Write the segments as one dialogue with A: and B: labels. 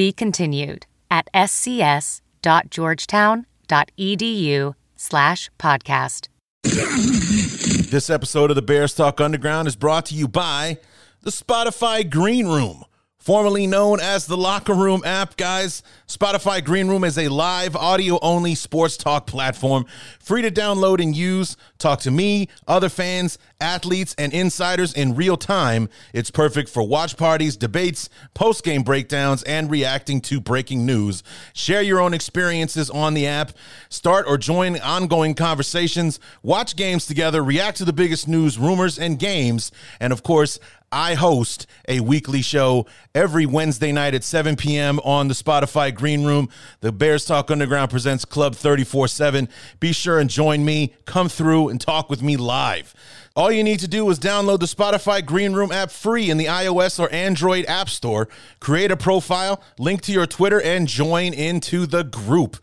A: Be continued at scs.georgetown.edu slash podcast.
B: This episode of the Bears Talk Underground is brought to you by the Spotify Green Room formerly known as the Locker Room app, guys. Spotify Green Room is a live audio only sports talk platform, free to download and use. Talk to me, other fans, athletes, and insiders in real time. It's perfect for watch parties, debates, post game breakdowns, and reacting to breaking news. Share your own experiences on the app, start or join ongoing conversations, watch games together, react to the biggest news, rumors, and games. And of course, I host a weekly show every Wednesday night at 7 p.m. on the Spotify Green Room. The Bears Talk Underground presents Club 34 7. Be sure and join me. Come through and talk with me live. All you need to do is download the Spotify Green Room app free in the iOS or Android App Store. Create a profile, link to your Twitter, and join into the group.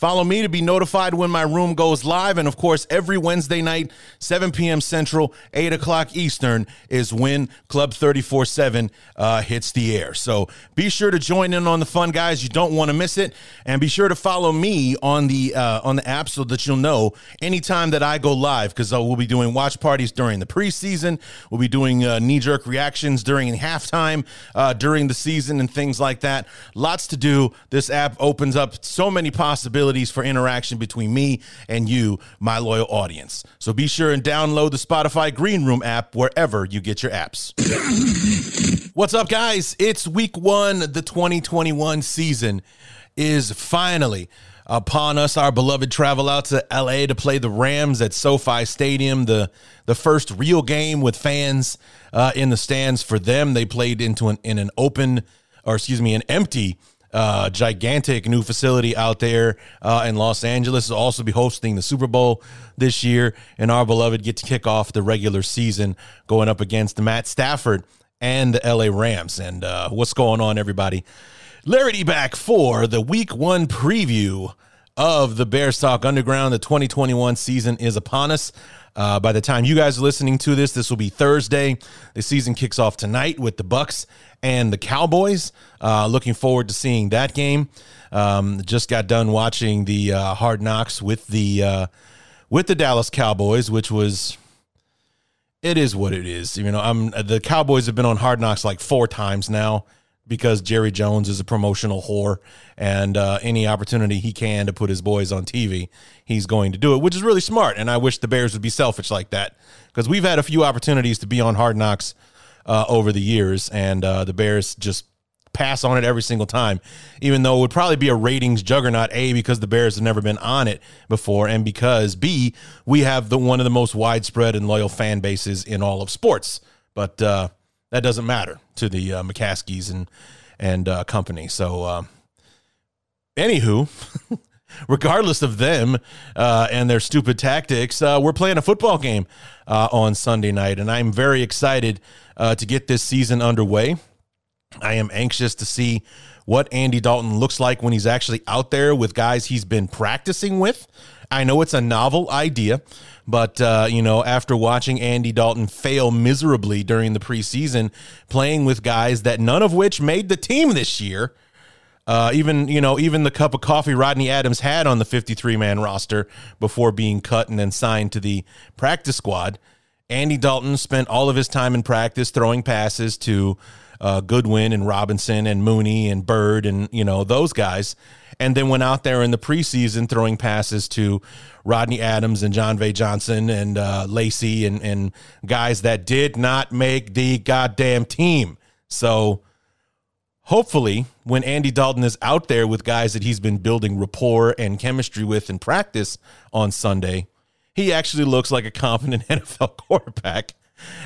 B: Follow me to be notified when my room goes live. And of course, every Wednesday night, 7 p.m. Central, 8 o'clock Eastern, is when Club 34 uh, 7 hits the air. So be sure to join in on the fun, guys. You don't want to miss it. And be sure to follow me on the uh, on the app so that you'll know anytime that I go live because uh, we'll be doing watch parties during the preseason. We'll be doing uh, knee jerk reactions during halftime uh, during the season and things like that. Lots to do. This app opens up so many possibilities possibilities for interaction between me and you, my loyal audience. So be sure and download the Spotify Green Room app wherever you get your apps. What's up, guys? It's week one. The 2021 season is finally upon us. Our beloved travel out to LA to play the Rams at SoFi Stadium, the the first real game with fans uh, in the stands for them. They played into an in an open, or excuse me, an empty uh, gigantic new facility out there uh, in Los Angeles. Will also be hosting the Super Bowl this year, and our beloved get to kick off the regular season going up against Matt Stafford and the LA Rams. And uh, what's going on, everybody? Larry back for the Week One preview of the Bears Talk Underground. The 2021 season is upon us. Uh, by the time you guys are listening to this, this will be Thursday. The season kicks off tonight with the Bucs and the Cowboys. Uh, looking forward to seeing that game. Um, just got done watching the uh, Hard Knocks with the uh, with the Dallas Cowboys, which was it is what it is. You know, I'm the Cowboys have been on Hard Knocks like four times now because Jerry Jones is a promotional whore, and uh, any opportunity he can to put his boys on TV, he's going to do it, which is really smart. And I wish the Bears would be selfish like that because we've had a few opportunities to be on Hard Knocks uh, over the years, and uh, the Bears just pass on it every single time, even though it would probably be a ratings juggernaut. A because the Bears have never been on it before, and because B we have the one of the most widespread and loyal fan bases in all of sports. But uh, that doesn't matter to the uh, McCaskies and and uh, company. So, uh, anywho. regardless of them uh, and their stupid tactics, uh, we're playing a football game uh, on Sunday night, and I'm very excited uh, to get this season underway. I am anxious to see what Andy Dalton looks like when he's actually out there with guys he's been practicing with. I know it's a novel idea, but uh, you know, after watching Andy Dalton fail miserably during the preseason, playing with guys that none of which made the team this year, uh, even you know, even the cup of coffee Rodney Adams had on the 53 man roster before being cut and then signed to the practice squad. Andy Dalton spent all of his time in practice throwing passes to uh, Goodwin and Robinson and Mooney and Byrd and you know those guys, and then went out there in the preseason throwing passes to Rodney Adams and Jon'Vea Johnson and uh, Lacy and and guys that did not make the goddamn team. So hopefully when Andy Dalton is out there with guys that he's been building rapport and chemistry with in practice on Sunday, he actually looks like a competent NFL quarterback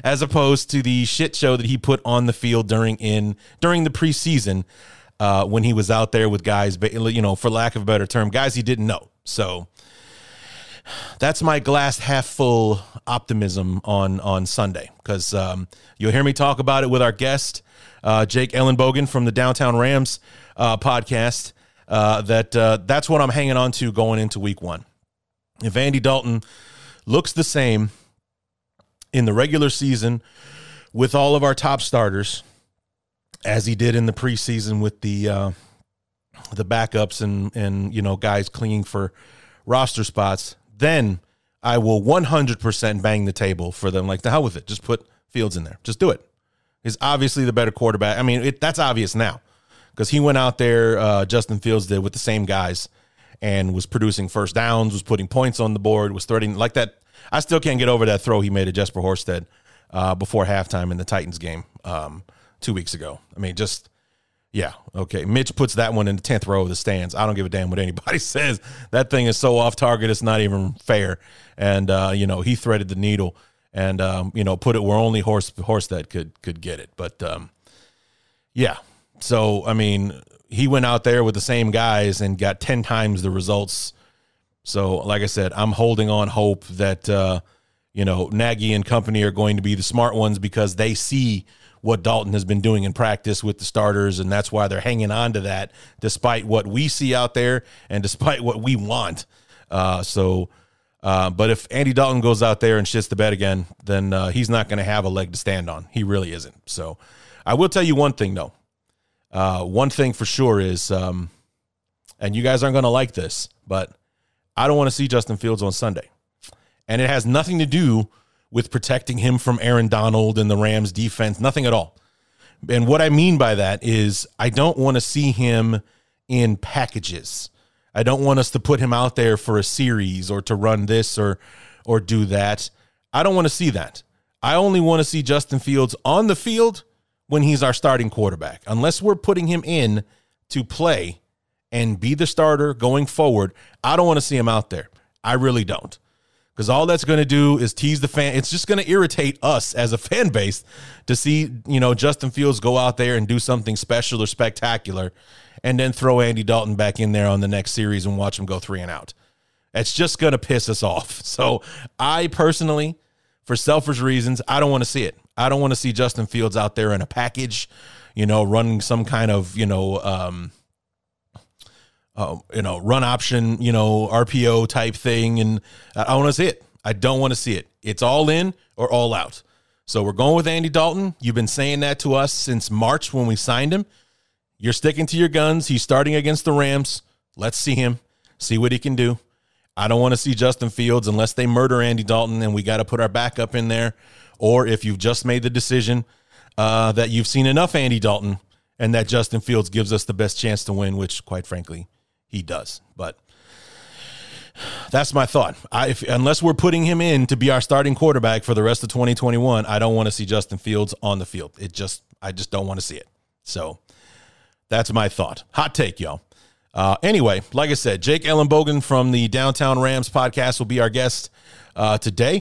B: as opposed to the shit show that he put on the field during in during the preseason uh, when he was out there with guys, you know, for lack of a better term, guys he didn't know. So that's my glass half full optimism on on Sunday because um, you'll hear me talk about it with our guest uh, Jake Ellenbogen from the Downtown Rams uh, podcast. Uh, that uh, that's what I'm hanging on to going into Week One. If Andy Dalton looks the same in the regular season with all of our top starters as he did in the preseason with the uh, the backups and and you know guys clinging for roster spots, then I will 100% bang the table for them. Like the hell with it, just put Fields in there, just do it. He's obviously the better quarterback. I mean, it, that's obvious now because he went out there. Uh, Justin Fields did with the same guys and was producing first downs, was putting points on the board, was threatening like that. I still can't get over that throw he made at Jesper Horsted uh, before halftime in the Titans game. Um, two weeks ago. I mean, just yeah, okay. Mitch puts that one in the tenth row of the stands. I don't give a damn what anybody says. That thing is so off target; it's not even fair. And uh, you know, he threaded the needle and um, you know put it where only horse horse that could could get it. But um, yeah, so I mean, he went out there with the same guys and got ten times the results. So, like I said, I'm holding on hope that uh, you know Nagy and company are going to be the smart ones because they see what Dalton has been doing in practice with the starters, and that's why they're hanging on to that, despite what we see out there and despite what we want. Uh, so, uh, but if Andy Dalton goes out there and shits the bed again, then uh, he's not going to have a leg to stand on. He really isn't. So, I will tell you one thing though. Uh, one thing for sure is, um, and you guys aren't going to like this, but I don't want to see Justin Fields on Sunday, and it has nothing to do with protecting him from Aaron Donald and the Rams defense, nothing at all. And what I mean by that is I don't want to see him in packages. I don't want us to put him out there for a series or to run this or or do that. I don't want to see that. I only want to see Justin Fields on the field when he's our starting quarterback. Unless we're putting him in to play and be the starter going forward, I don't want to see him out there. I really don't because all that's going to do is tease the fan. It's just going to irritate us as a fan base to see, you know, Justin Fields go out there and do something special or spectacular and then throw Andy Dalton back in there on the next series and watch him go three and out. It's just going to piss us off. So I personally, for selfish reasons, I don't want to see it. I don't want to see Justin Fields out there in a package, you know, running some kind of, you know, um, uh, you know, run option, you know, RPO type thing. And I want to see it. I don't want to see it. It's all in or all out. So we're going with Andy Dalton. You've been saying that to us since March when we signed him. You're sticking to your guns. He's starting against the Rams. Let's see him, see what he can do. I don't want to see Justin Fields unless they murder Andy Dalton and we got to put our backup in there. Or if you've just made the decision uh, that you've seen enough Andy Dalton and that Justin Fields gives us the best chance to win, which, quite frankly, he does. But that's my thought. I, if, unless we're putting him in to be our starting quarterback for the rest of 2021, I don't want to see Justin Fields on the field. It just, I just don't want to see it. So that's my thought. Hot take, y'all. Uh, anyway, like I said, Jake Ellenbogen from the Downtown Rams podcast will be our guest uh, today.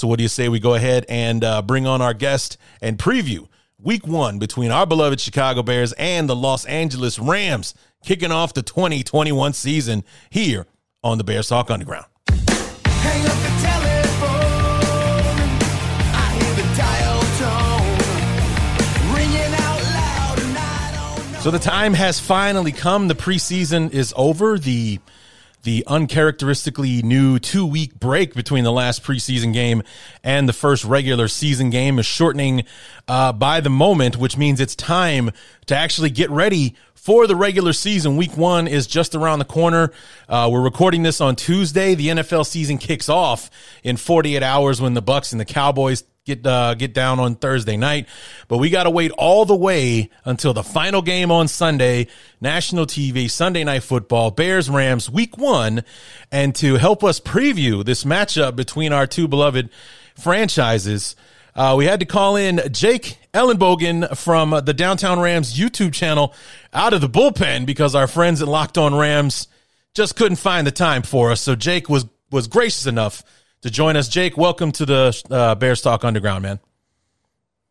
B: So, what do you say we go ahead and uh, bring on our guest and preview week one between our beloved Chicago Bears and the Los Angeles Rams, kicking off the 2021 season here on the Bears Talk Underground. So the time has finally come. The preseason is over. The the uncharacteristically new two week break between the last preseason game and the first regular season game is shortening uh, by the moment, which means it's time to actually get ready for the regular season. Week one is just around the corner. Uh, we're recording this on Tuesday. The NFL season kicks off in 48 hours when the Bucs and the Cowboys get uh, get down on Thursday night. But we got to wait all the way until the final game on Sunday, national TV, Sunday night football, Bears Rams, Week One, and to help us preview this matchup between our two beloved franchises. Uh, we had to call in Jake Ellenbogen from the Downtown Rams YouTube channel out of the bullpen because our friends at Locked On Rams just couldn't find the time for us. So Jake was was gracious enough to join us. Jake, welcome to the uh, Bears Talk Underground, man.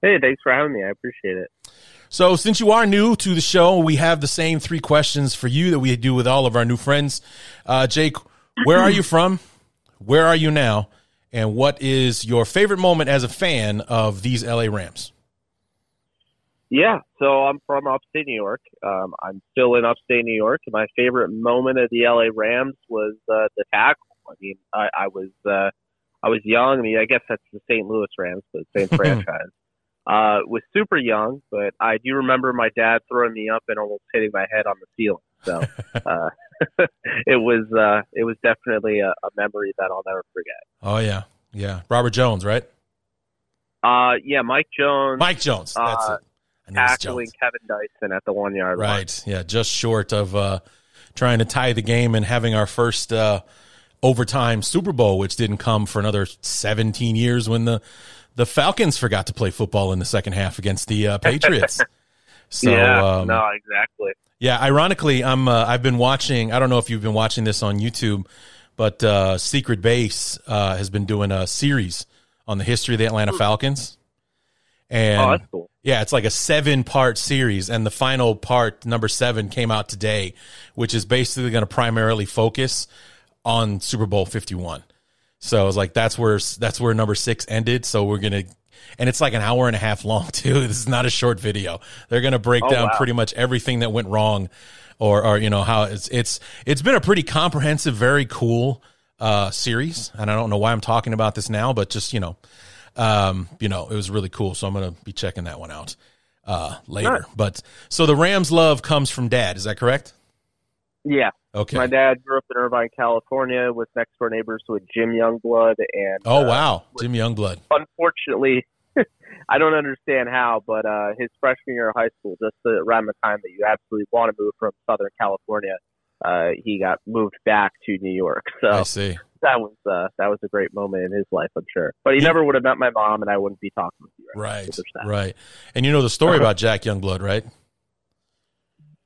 C: Hey, thanks for having me. I appreciate it.
B: So, since you are new to the show, we have the same three questions for you that we do with all of our new friends. Uh, Jake, where are you from? Where are you now? And what is your favorite moment as a fan of these LA Rams?
C: Yeah, so I'm from upstate New York. Um, I'm still in upstate New York. My favorite moment of the LA Rams was uh, the tackle. I mean, I, I was uh, I was young. I mean, I guess that's the St. Louis Rams, but same franchise. Uh, was super young, but I do remember my dad throwing me up and almost hitting my head on the ceiling. So uh, it was uh, it was definitely a, a memory that I'll never forget.
B: Oh yeah, yeah. Robert Jones, right?
C: Uh, yeah, Mike Jones.
B: Mike Jones. That's
C: uh,
B: it. It
C: tackling
B: Jones.
C: Kevin Dyson at the one yard line.
B: Right. Yeah, just short of uh, trying to tie the game and having our first uh, overtime Super Bowl, which didn't come for another 17 years when the the Falcons forgot to play football in the second half against the uh, Patriots. so
C: yeah,
B: um,
C: no, exactly.
B: yeah, ironically, I'm uh, I've been watching. I don't know if you've been watching this on YouTube, but uh, Secret Base uh, has been doing a series on the history of the Atlanta Falcons. And
C: Oh, cool.
B: yeah, it's like a seven part series, and the final part, number seven, came out today, which is basically going to primarily focus on Super Bowl Fifty One. So it's like that's where that's where number six ended. So we're gonna, and it's like an hour and a half long too. This is not a short video. They're gonna break
C: Oh,
B: down
C: wow.
B: pretty much everything that went wrong, or or you know how it's it's it's been a pretty comprehensive, very cool uh series. And I don't know why I'm talking about this now, but just you know, um, you know, it was really cool. So I'm gonna be checking that one out uh later.
C: Nice.
B: But so the Rams love comes from dad. Is that correct?
C: Yeah,
B: Okay.
C: my dad grew up in Irvine, California, with next door neighbors with Jim Youngblood, and
B: Oh
C: uh,
B: wow, Jim Youngblood.
C: unfortunately, I don't understand how, but uh, his freshman year of high school, just around the time that you absolutely want to move from Southern California, uh, he got moved back to New York. So
B: I see.
C: that was uh, that was a great moment in his life, I'm sure. But he never would have met my mom, and I wouldn't be talking with you.
B: Right,
C: that.
B: right. And you know the story about Jack Youngblood, right?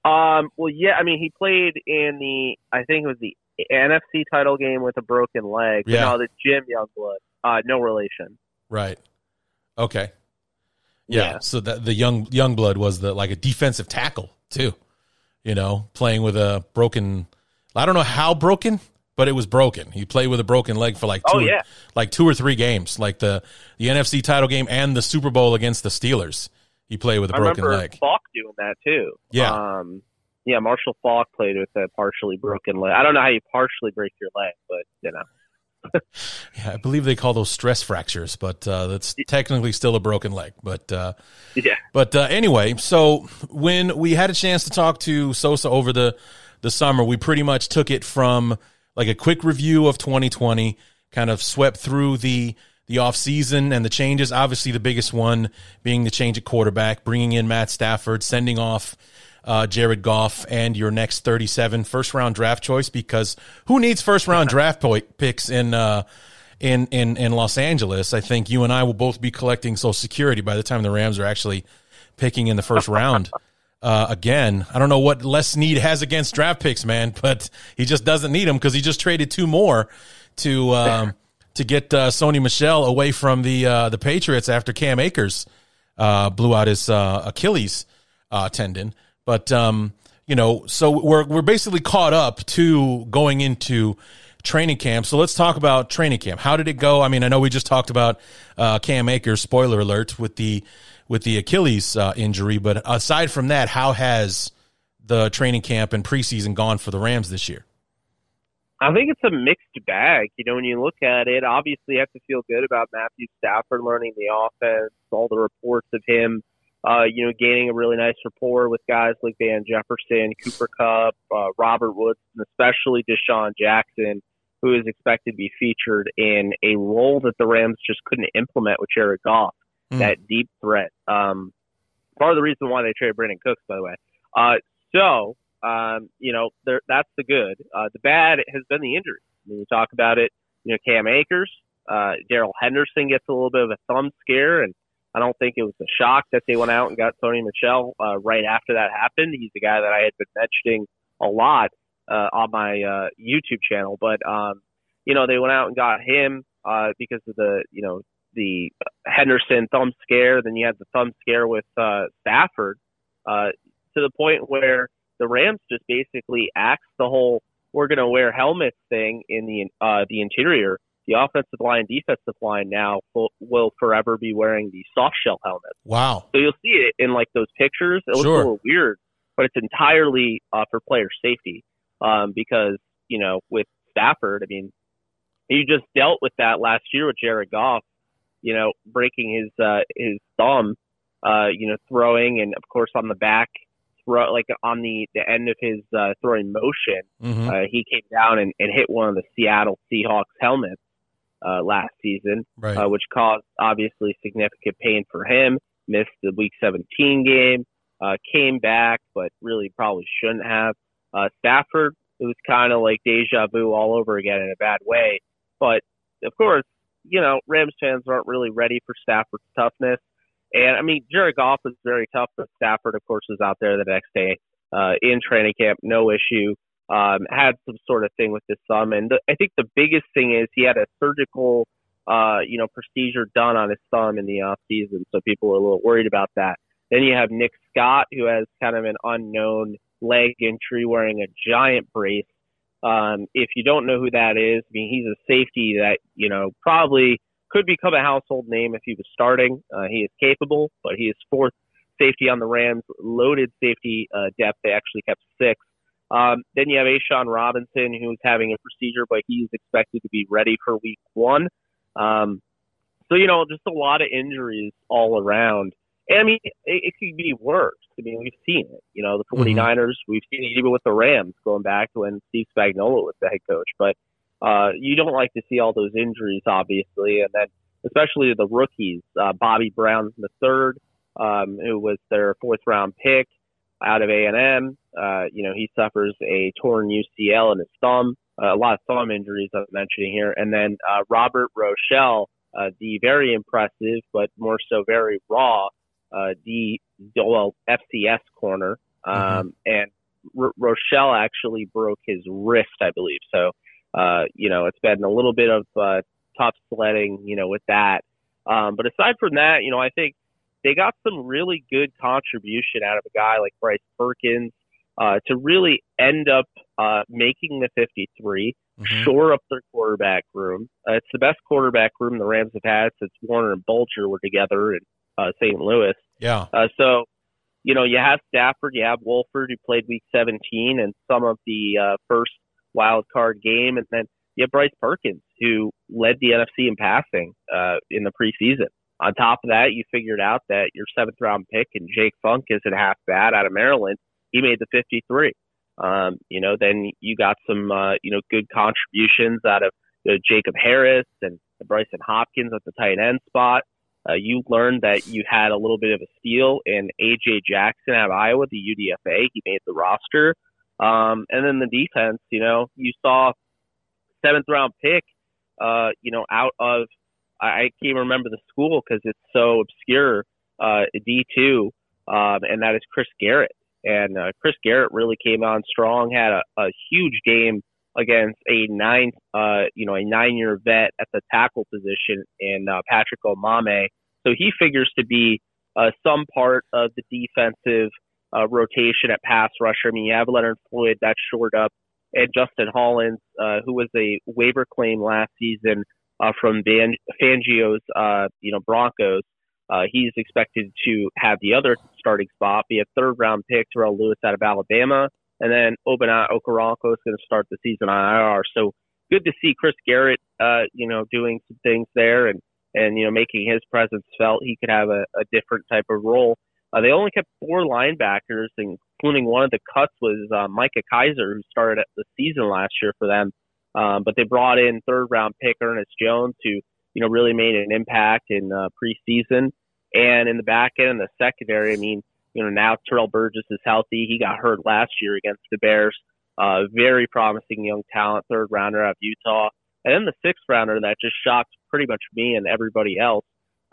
C: Um, well, yeah, I mean, he played in the, I think it was the NFC title game with a broken leg.
B: Yeah.
C: no, the Jim Youngblood, uh, no relation.
B: Right. Okay. Yeah.
C: Yeah.
B: So that the young Youngblood was the like a defensive tackle too. You know, playing with a broken. I don't know how broken, but it was broken. He played with a broken leg for like two,
C: Oh, yeah.
B: like two or three games, like the the NFC title game and the Super Bowl against the Steelers. He played with a
C: I
B: broken
C: remember
B: leg.
C: Faulk doing that too.
B: Yeah.
C: Um, yeah, Marshall Faulk played with a partially broken leg. I don't know how you partially break your leg, but you know.
B: Yeah, I believe they call those stress fractures, but uh, that's technically still a broken leg. But uh,
C: Yeah.
B: But uh, anyway, so when we had a chance to talk to Sosa over the the summer, we pretty much took it from like a quick review of 2020, kind of swept through the the off season and the changes. Obviously, the biggest one being the change at quarterback, bringing in Matt Stafford, sending off uh, Jared Goff, and your next 37 first round draft choice. Because who needs first round draft po- picks in? Uh, in, in, in Los Angeles, I think you and I will both be collecting Social Security by the time the Rams are actually picking in the first round. Uh, again, I don't know what Les Snead has against draft picks, man, but he just doesn't need them because he just traded two more to um, to get uh, Sony Michel away from the uh, the Patriots after Cam Akers uh, blew out his uh, Achilles uh, tendon. But um, you know, so we're we're basically caught up to going into training camp. So let's talk about training camp. How did it go? I mean, I know we just talked about uh, Cam Akers. Spoiler alert with the with the Achilles injury. But aside from that, how has the training camp and preseason gone for the Rams this year?
C: I think it's a mixed bag. You know, when you look at it, obviously you have to feel good about Matthew Stafford learning the offense, all the reports of him, uh, you know, gaining a really nice rapport with guys like Van Jefferson, Cooper Kupp, uh, Robert Woods, and especially DeSean Jackson, who is expected to be featured in a role that the Rams just couldn't implement with Jared Goff, mm. that deep threat. Um, part of the reason why they traded Brandin Cooks, by the way. Uh, so, um, you know, that's the good. Uh, the bad has been the injury. When you talk about it, you know, Cam Akers, uh, Darrell Henderson gets a little bit of a thumb scare, and I don't think it was a shock that they went out and got Sony Michel uh, right after that happened. He's the guy that I had been mentioning a lot uh, on my uh, YouTube channel, but um, you know, they went out and got him uh, because of the you know the Henderson thumb scare. Then you had the thumb scare with uh, Stafford. Uh, to the point where the Rams just basically axed the whole "we're going to wear helmets" thing in the uh, the interior. The offensive line, defensive line now will, will forever be wearing the soft shell helmets.
B: Wow!
C: So you'll see it in like those pictures. It looks sure. a little weird, but it's entirely uh, for player safety um, because you know with Stafford, I mean, he just dealt with that last year with Jared Goff. You know, breaking his uh, his thumb. Uh, you know, throwing and of course on the back throw, like on the, the end of his uh, throwing motion, mm-hmm. uh, he came down and, and hit one of the Seattle Seahawks helmets uh, last season, right. uh, which caused obviously significant pain for him. Missed the Week 17 game, uh, came back, but really probably shouldn't have. Uh, Stafford, it was kind of like deja vu all over again in a bad way. But of course, you know, Rams fans aren't really ready for Stafford's toughness. And I mean, Jared Goff was very tough, but Stafford, of course, was out there the next day uh, in training camp, no issue. Um, had some sort of thing with his thumb, and the, I think the biggest thing is he had a surgical, uh, you know, procedure done on his thumb in the off season, so people were a little worried about that. Then you have Nick Scott, who has kind of an unknown leg injury, wearing a giant brace. Um, if you don't know who that is, I mean, he's a safety that you know probably could become a household name if he was starting. Uh, he is capable, but he is fourth safety on the Rams. Loaded safety uh, depth. They actually kept six. Um, then you have A'Shawn Robinson, who's having a procedure, but he's expected to be ready for week one. Um, so, you know, just a lot of injuries all around. And I mean, it, it could be worse. I mean, we've seen it. You know, the 49ers, mm-hmm. we've seen it even with the Rams going back when Steve Spagnuolo was the head coach. But uh, you don't like to see all those injuries, obviously, and then especially the rookies. Uh, Bobby Brown the third, um, who was their fourth round pick out of A and M. Uh, you know, he suffers a torn UCL in his thumb. Uh, a lot of thumb injuries I'm mentioning here, and then uh, Robert Rochell, uh, the very impressive but more so very raw, uh, the well FCS corner, um, mm-hmm. and R- Rochell actually broke his wrist, I believe. So uh, you know, it's been a little bit of uh, tough sledding, you know, with that. Um, but aside from that, you know, I think they got some really good contribution out of a guy like Bryce Perkins uh, to really end up uh, making the 53, mm-hmm. shore up their quarterback room. Uh, it's the best quarterback room the Rams have had since Warner and Bulger were together in uh, St. Louis.
B: Yeah.
C: Uh, so, you know, you have Stafford, you have Wolford, who played Week 17, and some of the uh, first wild card game. And then you have Bryce Perkins, who led the NFC in passing uh, in the preseason. On top of that, you figured out that your seventh round pick and Jake Funk isn't half bad out of Maryland. He made the 53. Um, you know, then you got some, uh, you know, good contributions out of you know, Jacob Harris and Brycen Hopkins at the tight end spot. Uh, you learned that you had a little bit of a steal in AJ Jackson out of Iowa, the UDFA. He made the roster. Um, and then the defense, you know, you saw seventh round pick, uh, you know, out of I, can't remember the school because it's so obscure. Uh, D two, um, and that is Chris Garrett. And uh, Chris Garrett really came on strong, had a, a huge game against a nine, uh, you know, a nine-year vet at the tackle position in uh, Patrick Omameh. So he figures to be uh, some part of the defensive uh, rotation at pass rusher. I mean, you have Leonard Floyd that shored up, and Justin Hollins, uh, who was a waiver claim last season uh, from Van- Fangio's, uh, you know, Broncos. Uh, he's expected to have the other starting spot, be a third round pick, Terrell Lewis out of Alabama, and then Obinna Okoronkwo is going to start the season on IR. So good to see Chris Garrett, uh, you know, doing some things there and and you know making his presence felt. He could have a, a different type of role. Uh, they only kept four linebackers, including one of the cuts was uh, Micah Kiser, who started the season last year for them. Um, but they brought in third round pick Ernest Jones, who you know really made an impact in uh, preseason. And in the back end and the secondary, I mean, you know now Terrell Burgess is healthy. He got hurt last year against the Bears. Uh, very promising young talent, third rounder out of Utah. And then the sixth rounder that just shocked pretty much me and everybody else,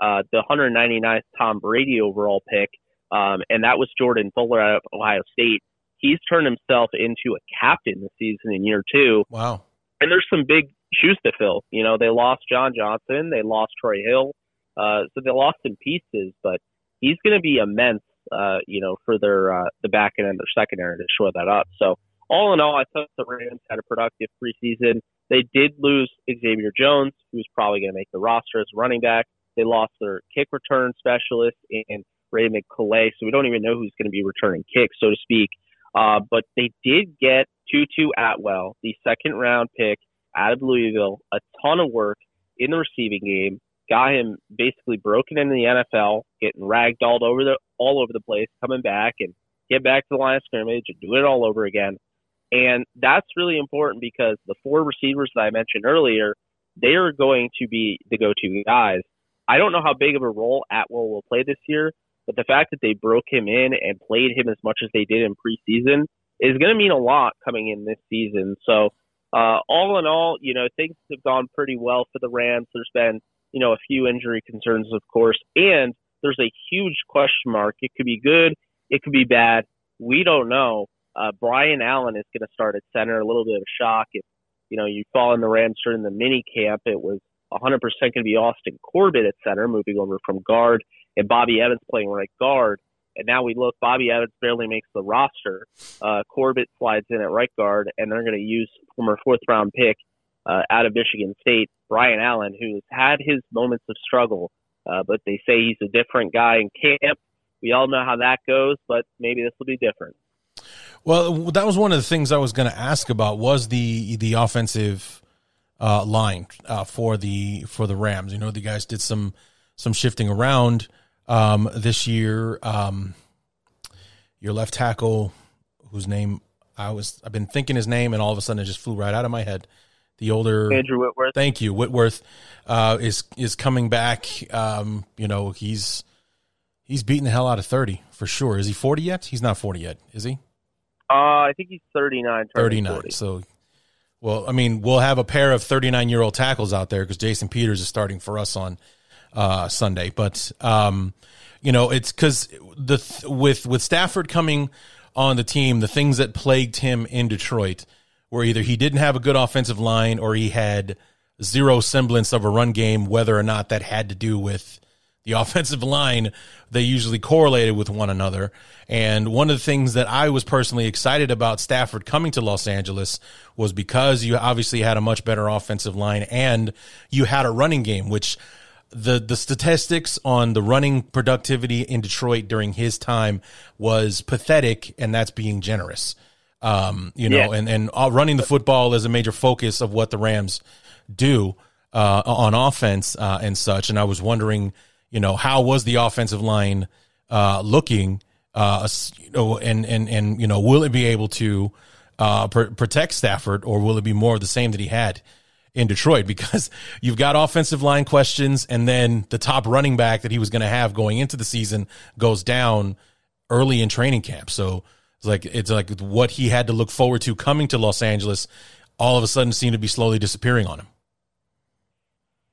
C: uh, the 199th Tom Brady overall pick, um, and that was Jordan Fuller out of Ohio State. He's turned himself into a captain this season in year two.
B: Wow.
C: And there's some big shoes to fill. You know, they lost John Johnson, they lost Troy Hill, uh, so they lost some pieces, but he's going to be immense, uh, you know, for their uh, the back end and their secondary to shore that up. So all in all, I thought the Rams had a productive preseason. They did lose Xavier Jones, who's probably going to make the roster as running back. They lost their kick return specialist in Raymond Calais, so we don't even know who's going to be returning kicks, so to speak. Uh, but they did get Tutu Atwell, the second round pick out of Louisville, a ton of work in the receiving game, got him basically broken into the NFL, getting ragdolled over the all over the place, coming back and get back to the line of scrimmage and do it all over again. And that's really important because the four receivers that I mentioned earlier, they are going to be the go-to guys. I don't know how big of a role Atwell will play this year, but the fact that they broke him in and played him as much as they did in preseason is going to mean a lot coming in this season. So, uh, all in all, you know, things have gone pretty well for the Rams. There's been, you know, a few injury concerns, of course, and there's a huge question mark. It could be good, it could be bad. We don't know. Uh, Brian Allen is going to start at center. A little bit of a shock. If you know you fall in the Rams during the mini camp, it was 100% going to be Austin Corbett at center, moving over from guard, and Bobby Evans playing right guard. And now we look, Bobby Evans barely makes the roster. Uh, Corbett slides in at right guard, and they're going to use former fourth round pick uh, out of Michigan State, Brian Allen, who's had his moments of struggle, uh, but they say he's a different guy in camp. We all know how that goes, but maybe this will be different.
B: Well, that was one of the things I was going to ask about was the the offensive uh, line uh, for the for the Rams. You know, the guys did some some shifting around um, this year. Um, your left tackle, whose name I was I've been thinking his name, and all of a sudden it just flew right out of my head. The older
C: Andrew Whitworth.
B: Thank you, Whitworth uh, is is coming back. Um, you know, he's he's beating the hell out of thirty for sure. Is he forty yet? He's not forty yet, is he?
C: Uh, I think he's 39.
B: 39. So, well, I mean, we'll have a pair of 39 year old tackles out there because Jason Peters is starting for us on uh, Sunday. But, um, you know, it's because the with with Stafford coming on the team, the things that plagued him in Detroit were either he didn't have a good offensive line or he had zero semblance of a run game, whether or not that had to do with the offensive line, they usually correlated with one another. And one of the things that I was personally excited about Stafford coming to Los Angeles was because you obviously had a much better offensive line and you had a running game, which the the statistics on the running productivity in Detroit during his time was pathetic, and that's being generous. Um, you know, yeah. and and running the football is a major focus of what the Rams do uh, on offense uh, and such. And I was wondering you know, how was the offensive line uh, looking? Uh, you know, and and and you know, will it be able to uh, pr- protect Stafford, or will it be more of the same that he had in Detroit? Because you've got offensive line questions, and then the top running back that he was going to have going into the season goes down early in training camp. So it's like it's like what he had to look forward to coming to Los Angeles, all of a sudden seemed to be slowly disappearing on him.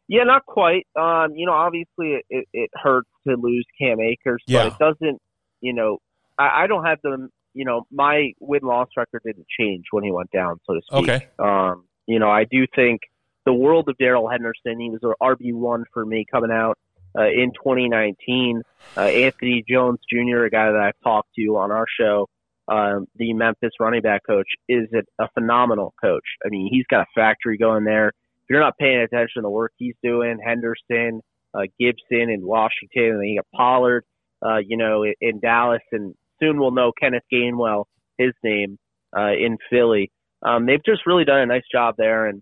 C: Yeah, not quite. Um, you know, obviously it, it, it hurts to lose Cam Akers, but
B: yeah.
C: it doesn't. You know, I, I don't have the. You know, my win loss record didn't change when he went down, so to speak.
B: Okay.
C: Um, you know, I do think the world of Darrell Henderson. He was an RB one for me coming out uh, in 2019. Uh, Anthony Jones Jr., a guy that I've talked to on our show, um, the Memphis running back coach, is a, a phenomenal coach. I mean, he's got a factory going there if you're not paying attention to the work he's doing, Henderson, uh, Gibson in Washington, and then you got Pollard, uh, you know, in, in Dallas, and soon we'll know Kenneth Gainwell, his name, uh, in Philly. Um, they've just really done a nice job there, and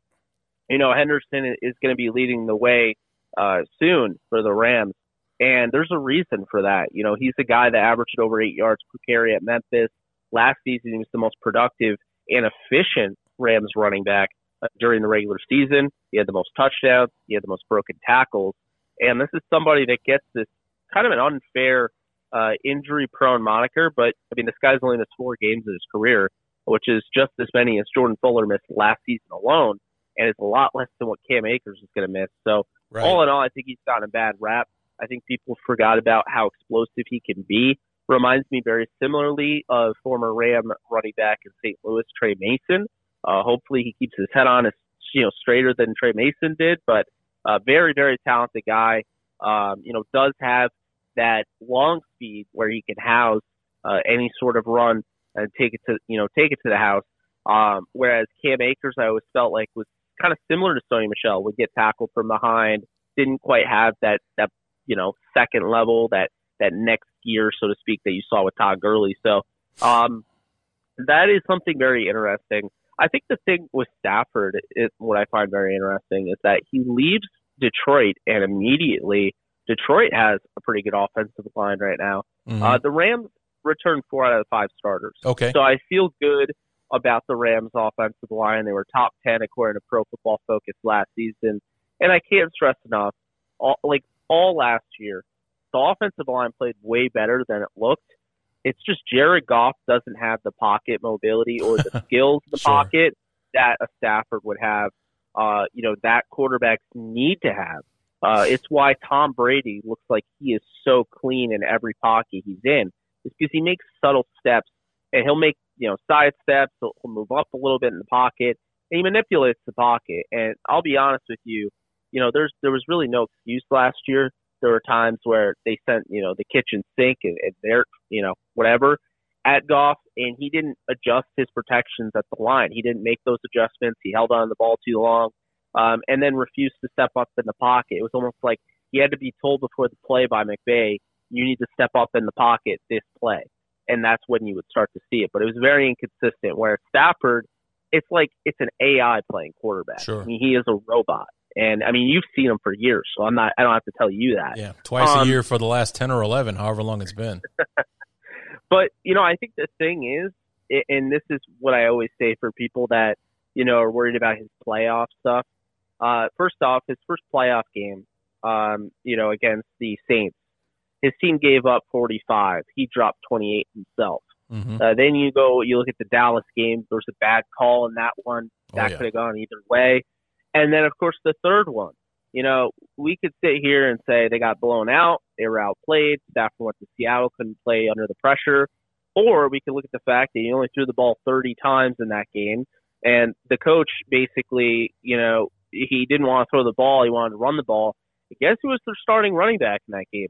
C: you know, Henderson is going to be leading the way uh, soon for the Rams. And there's a reason for that. You know, he's the guy that averaged over eight yards per carry at Memphis. Last season, he was the most productive and efficient Rams running back uh, during the regular season. He had the most touchdowns. He had the most broken tackles. And this is somebody that gets this kind of an unfair uh, injury prone moniker. But, I mean, this guy's only missed four games in his career, which is just as many as Jordan Fuller missed last season alone. And it's a lot less than what Cam Akers is going to miss. So, right. all in all, I think he's gotten a bad rap. I think people forgot about how explosive he can be. Reminds me very similarly of former Ram running back in St. Louis, Tre Mason. Uh, hopefully, he keeps his head on, as you know, straighter than Tre Mason did. But uh, very, very talented guy. Um, you know, does have that long speed where he can house uh, any sort of run and take it to you know take it to the house. Um, whereas Cam Akers, I always felt like was kind of similar to Sony Michel, would get tackled from behind, didn't quite have that that you know, second level, that, that next gear, so to speak, that you saw with Todd Gurley. So, um, that is something very interesting. I think the thing with Stafford, is, what I find very interesting is that he leaves Detroit and immediately Detroit has a pretty good offensive line right now. Mm-hmm. Uh, the Rams returned four out of the five starters.
B: Okay.
C: So I feel good about the Rams offensive line. They were top 10 according to Pro Football Focus last season. And I can't stress enough, all, like all last year. The offensive line played way better than it looked. It's just Jared Goff doesn't have the pocket mobility or the skills in the sure. pocket that a Stafford would have. Uh, you know, that quarterbacks need to have. Uh, it's why Tom Brady looks like he is so clean in every pocket he's in. It's because he makes subtle steps and he'll make, you know, side steps. He'll, he'll move up a little bit in the pocket and he manipulates the pocket. And I'll be honest with you, you know, there's there was really no excuse last year. There were times where they sent, you know, the kitchen sink and, and their, you know, whatever at Goff, and he didn't adjust his protections at the line. He didn't make those adjustments. He held on to the ball too long, um, and then refused to step up in the pocket. It was almost like he had to be told before the play by McVay, "You need to step up in the pocket this play," and that's when you would start to see it. But it was very inconsistent. Where Stafford, it's like it's an AI playing quarterback.
B: Sure. I
C: mean, he is a robot. And I mean, you've seen him for years, so I'm not. I don't have to tell you that.
B: Yeah, twice um, a year for the last ten or eleven, however long it's been.
C: but you know, I think the thing is, and this is what I always say for people that you know are worried about his playoff stuff. Uh, first off, his first playoff game, um, you know, against the Saints, his team gave up 45. He dropped 28 himself. Mm-hmm. Uh, then you go, you look at the Dallas game. There was a bad call in that one. Oh, that oh, yeah. could have gone either way. And then, of course, the third one. You know, we could sit here and say they got blown out, they were outplayed, Stafford went to Seattle, couldn't play under the pressure. Or we could look at the fact that he only threw the ball 30 times in that game. And the coach basically, you know, he didn't want to throw the ball, he wanted to run the ball. I guess who was their starting running back in that game?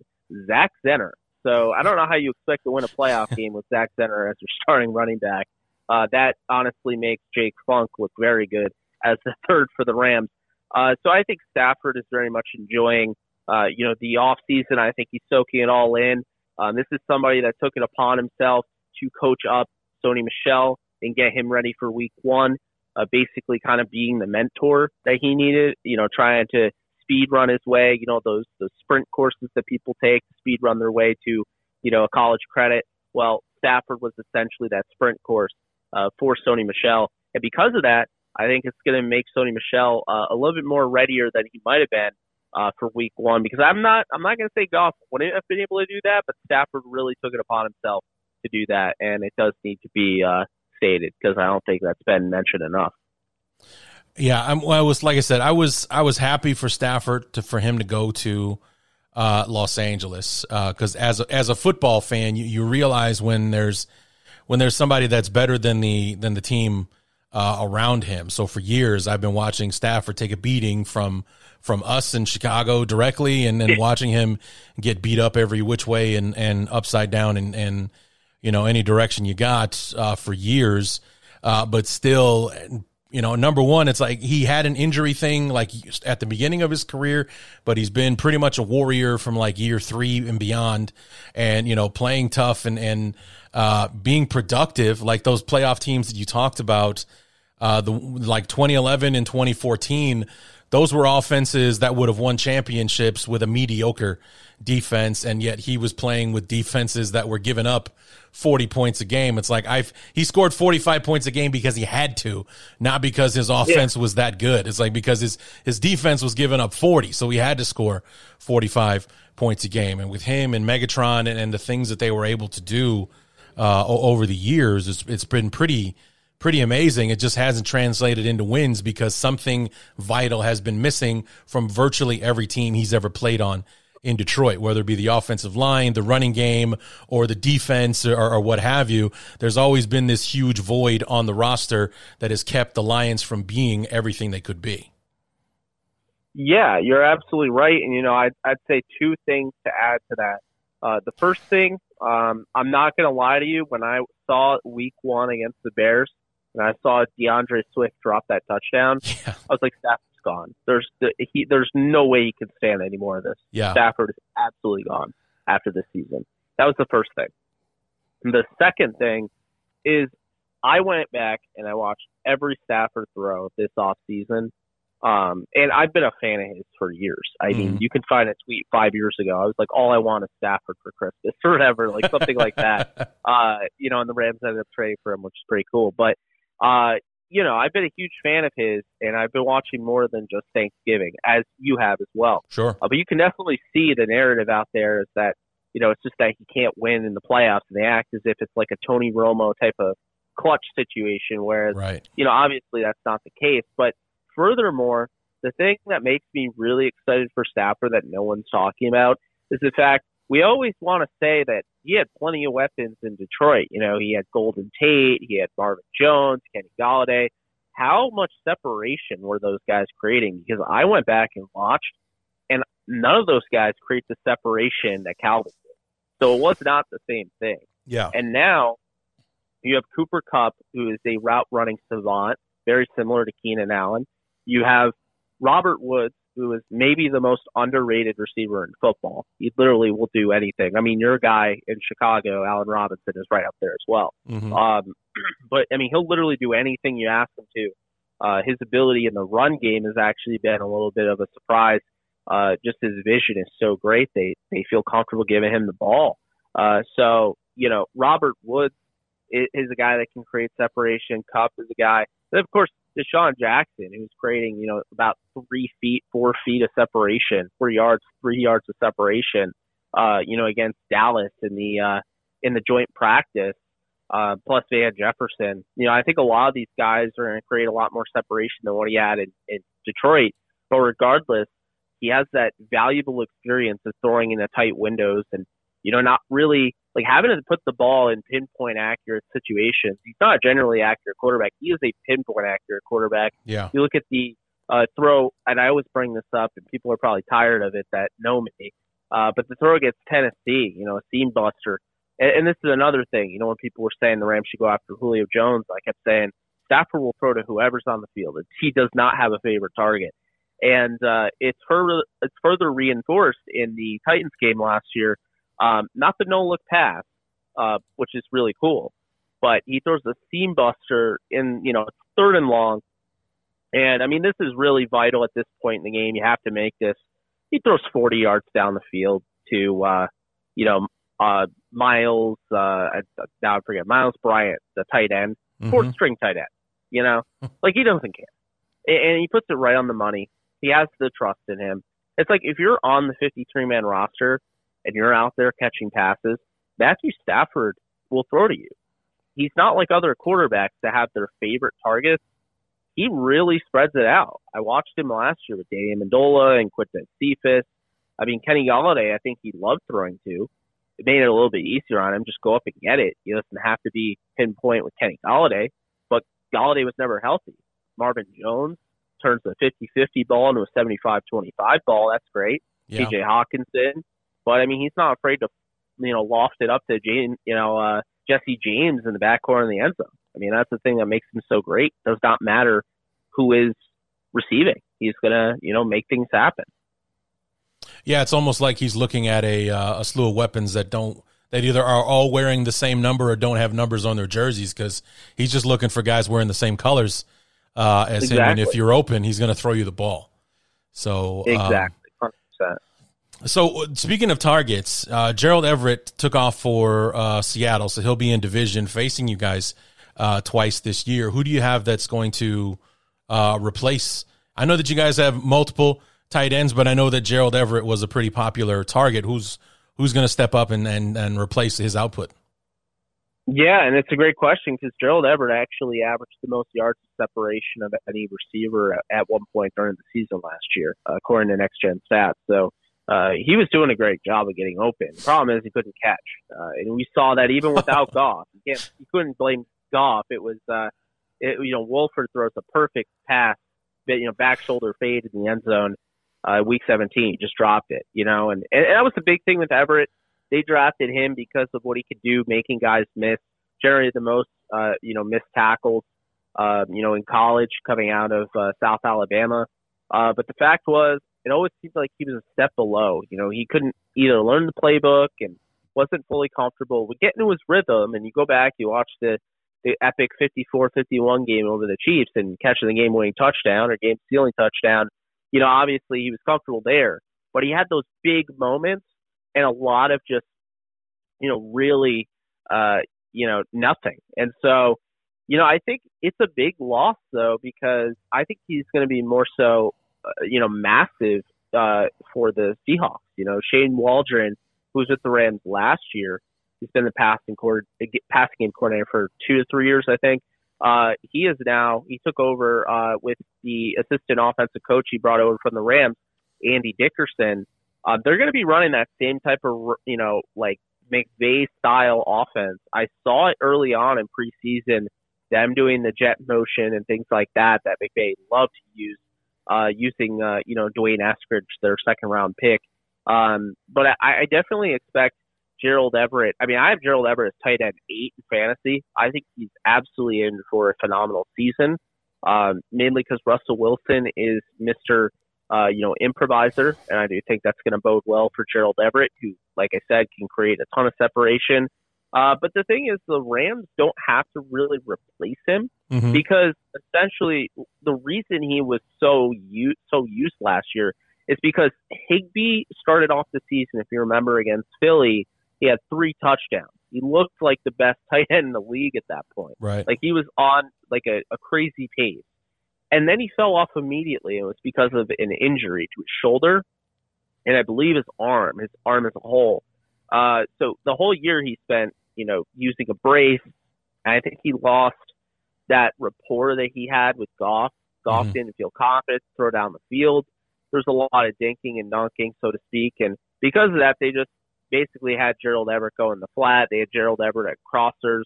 C: Zach Zenner. So I don't know how you expect to win a playoff game with Zach Zenner as your starting running back. Uh, that honestly makes Jake Funk look very good as the third for the Rams. Uh, so I think Stafford is very much enjoying, uh, you know, the off season. I think he's soaking it all in. Um, this is somebody that took it upon himself to coach up Sony Michel and get him ready for Week One. Uh, basically, kind of being the mentor that he needed. You know, trying to speed run his way. You know, those those sprint courses that people take to speed run their way to, you know, a college credit. Well, Stafford was essentially that sprint course uh, for Sony Michel, and because of that, I think it's going to make Sony Michel uh, a little bit more readier than he might have been uh, for Week One. Because I'm not, I'm not going to say Goff wouldn't have been able to do that, but Stafford really took it upon himself to do that, and it does need to be uh, stated because I don't think that's been mentioned enough.
B: Yeah, I'm, well, I was like I said, I was I was happy for Stafford to for him to go to uh, Los Angeles because uh, as a, as a football fan, you, you realize when there's when there's somebody that's better than the than the team uh, around him. So for years, I've been watching Stafford take a beating from from us in Chicago directly, and then watching him get beat up every which way and and upside down and and you know any direction you got uh, for years. Uh, but still, you know, number one, it's like he had an injury thing like at the beginning of his career, but he's been pretty much a warrior from like year three and beyond, and you know, playing tough and and uh, being productive like those playoff teams that you talked about, uh, the like 2011 and 2014. Those were offenses that would have won championships with a mediocre defense, and yet he was playing with defenses that were giving up 40 points a game. It's like I've he scored 45 points a game because he had to, not because his offense yeah. was that good. It's like because his his defense was giving up 40, so he had to score 45 points a game. And with him and Megatron and, and the things that they were able to do uh, over the years, it's, it's been pretty pretty amazing. It just hasn't translated into wins because something vital has been missing from virtually every team he's ever played on in Detroit, whether it be the offensive line, the running game, or the defense, or, or, what have you. There's always been this huge void on the roster that has kept the Lions from being everything they could be.
C: Yeah, you're absolutely right. And, you know, I'd, I'd say two things to add to that. Uh, the first thing, um, I'm not going to lie to you. When I saw week one against the Bears and I saw DeAndre Swift drop that touchdown, yeah. I was like, that's gone. There's the, he, there's no way he can stand any more of this.
B: Yeah.
C: Stafford is absolutely gone after this season. That was the first thing. And the second thing is I went back and I watched every Stafford throw this off season. Um, and I've been a fan of his for years. I mm. mean, mm-hmm. you can find a tweet five years ago. I was like, all I want is Stafford for Christmas or whatever, like something like that. Uh, you know, and the Rams ended up trading for him, which is pretty cool. But, uh, you know, I've been a huge fan of his, and I've been watching more than just Thanksgiving, as you have as well.
B: Sure.
C: Uh, but you can definitely see the narrative out there is that, you know, it's just that he can't win in the playoffs, and they act as if it's like a Tony Romo type of clutch situation, whereas,
B: right.
C: you know, obviously that's not the case. But furthermore, the thing that makes me really excited for Stafford that no one's talking about is the fact we always want to say that he had plenty of weapons in Detroit. You know, he had Golden Tate, he had Marvin Jones, Kenny Golladay. How much separation were those guys creating? Because I went back and watched, and none of those guys create the separation that Calvin did. So it was not the same thing.
B: Yeah.
C: And now you have Cooper Kupp, who is a route running savant, very similar to Keenan Allen. You have Robert Woods, who is maybe the most underrated receiver in football. He literally will do anything. I mean, your guy in Chicago, Allen Robinson, is right up there as well.
B: Mm-hmm.
C: Um, but I mean, he'll literally do anything you ask him to. Uh, his ability in the run game has actually been a little bit of a surprise. Uh, just his vision is so great; they they feel comfortable giving him the ball. Uh, so you know, Robert Woods is, is a guy that can create separation. Kupp is a guy. And of course, DeSean Jackson, who's creating, you know, about three feet, four feet of separation, four yards, three yards of separation, uh, you know, against Dallas in the uh, in the joint practice. Uh, plus Van Jefferson. You know, I think a lot of these guys are going to create a lot more separation than what he had in, in Detroit. But regardless, he has that valuable experience of throwing in the tight windows and, you know, not really like having to put the ball in pinpoint accurate situations. He's not a generally accurate quarterback. He is a pinpoint accurate quarterback.
B: Yeah.
C: You look at the uh, throw, and I always bring this up, and people are probably tired of it that know me. Uh, but the throw against Tennessee, you know, a seam buster. And, and this is another thing, you know, when people were saying the Rams should go after Julio Jones, I kept saying Stafford will throw to whoever's on the field. He does not have a favorite target. And uh, it's, further, it's further reinforced in the Titans game last year um, not the no look pass, uh, which is really cool, but he throws a seam buster in, you know, third and long. And I mean, this is really vital at this point in the game. You have to make this. He throws 40 yards down the field to, uh, you know, uh, Miles, uh, now I forget, Miles Bryant, the tight end, mm-hmm. fourth string tight end, you know, like he doesn't care. And he puts it right on the money. He has the trust in him. It's like if you're on the 53 man roster and you're out there catching passes, Matthew Stafford will throw to you. He's not like other quarterbacks that have their favorite targets. He really spreads it out. I watched him last year with Danny Amendola and Quintez Cephus. I mean, Kenny Golladay, I think he loved throwing to. It made it a little bit easier on him. Just go up and get it. He doesn't have to be pinpoint with Kenny Golladay, but Golladay was never healthy. Marvin Jones turns a 50-50 ball into a 75-25 ball. That's great.
B: Yeah.
C: TJ Hockenson, but I mean, he's not afraid to, you know, loft it up to James, you know, uh, Jesse James in the back corner in the end zone. I mean, that's the thing that makes him so great. It does not matter who is receiving. He's gonna, you know, make things happen.
B: Yeah, it's almost like he's looking at a uh, a slew of weapons that don't that either are all wearing the same number or don't have numbers on their jerseys because he's just looking for guys wearing the same colors uh, as exactly. him. And if you're open, he's going to throw you the ball. So
C: um, exactly,
B: um, So uh, speaking of targets, uh, Gerald Everett took off for uh, Seattle, so he'll be in division facing you guys uh, twice this year. Who do you have that's going to uh, replace? I know that you guys have multiple tight ends, but I know that Gerald Everett was a pretty popular target. Who's who's going to step up and, and, and replace his output?
C: Yeah, and it's a great question because Gerald Everett actually averaged the most yards of separation of any receiver at one point during the season last year, according to Next Gen Stats. So uh, he was doing a great job of getting open. The problem is he couldn't catch, uh, and we saw that even without Goff. You, can't, you couldn't blame Goff. It was, uh, it, you know, Wolford throws a perfect pass, but you know, back shoulder fade in the end zone uh, week 17. Just dropped it, you know, and, and that was the big thing with Everett. They drafted him because of what he could do, making guys miss. Generated the most, uh, you know, missed tackles, uh, you know, in college coming out of uh, South Alabama. Uh, but the fact was, it always seemed like he was a step below. You know, he couldn't either learn the playbook and wasn't fully comfortable with getting into his rhythm. And you go back, you watch the the epic 54-51 game over the Chiefs and catching the game-winning touchdown or game-stealing touchdown you know, obviously he was comfortable there, but he had those big moments and a lot of just, you know, really, uh, you know, nothing. And so, you know, I think it's a big loss though because I think he's going to be more so, you know, massive uh, for the Seahawks. You know, Shane Waldron, who was with the Rams last year, he's been the passing court, passing game coordinator for two to three years, I think. Uh, he is now he took over uh, with the assistant offensive coach he brought over from the Rams, Andy Dickerson. Uh, they're going to be running that same type of you know like McVay style offense. I saw it early on in preseason, them doing the jet motion and things like that that McVay loved to use, uh, using uh, you know D'Wayne Eskridge, their second round pick. Um, but I, I definitely expect Gerald Everett. I mean, I have Gerald Everett as tight end eight in fantasy. I think he's absolutely in for a phenomenal season, um, mainly because Russell Wilson is Mister, uh, you know, improviser, and I do think that's going to bode well for Gerald Everett, who, like I said, can create a ton of separation. Uh, but the thing is, the Rams don't have to really replace him mm-hmm. because essentially the reason he was so used so used last year is because Higbee started off the season, if you remember, against Philly he had three touchdowns. He looked like the best tight end in the league at that point.
B: Right.
C: Like he was on like a, a crazy pace. And then he fell off immediately. It was because of an injury to his shoulder and I believe his arm, his arm as a whole. Uh, so the whole year he spent, you know, using a brace. And I think he lost that rapport that he had with Goff. Goff mm-hmm. didn't feel confident to throw down the field. There's a lot of dinking and dunking, so to speak. And because of that, they just basically had Gerald Everett go in the flat. They had Gerald Everett at crossers,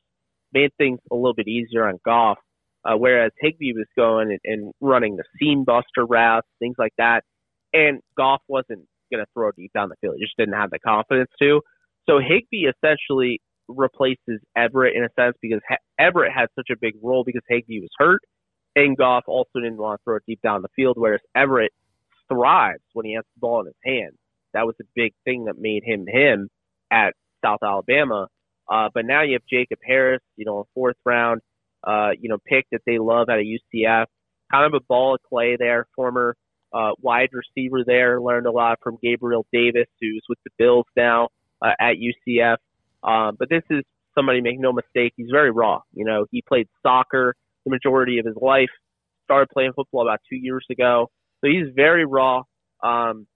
C: made things a little bit easier on Goff. Uh, whereas Higbee was going and, and running the seam buster routes, things like that, and Goff wasn't going to throw deep down the field. He just didn't have the confidence to. So Higbee essentially replaces Everett in a sense because Everett had such a big role because Higbee was hurt, and Goff also didn't want to throw it deep down the field. Whereas Everett thrives when he has the ball in his hands. That was a big thing that made him him at South Alabama. Uh, but now you have Jacob Harris, you know, a fourth round, uh, you know, pick that they love out of UCF. Kind of a ball of clay there, former uh, wide receiver there. Learned a lot from Gabriel Davis, who's with the Bills now uh, at UCF. Um, but this is somebody, make no mistake, he's very raw. You know, he played soccer the majority of his life, started playing football about two years ago. So he's very raw. Um,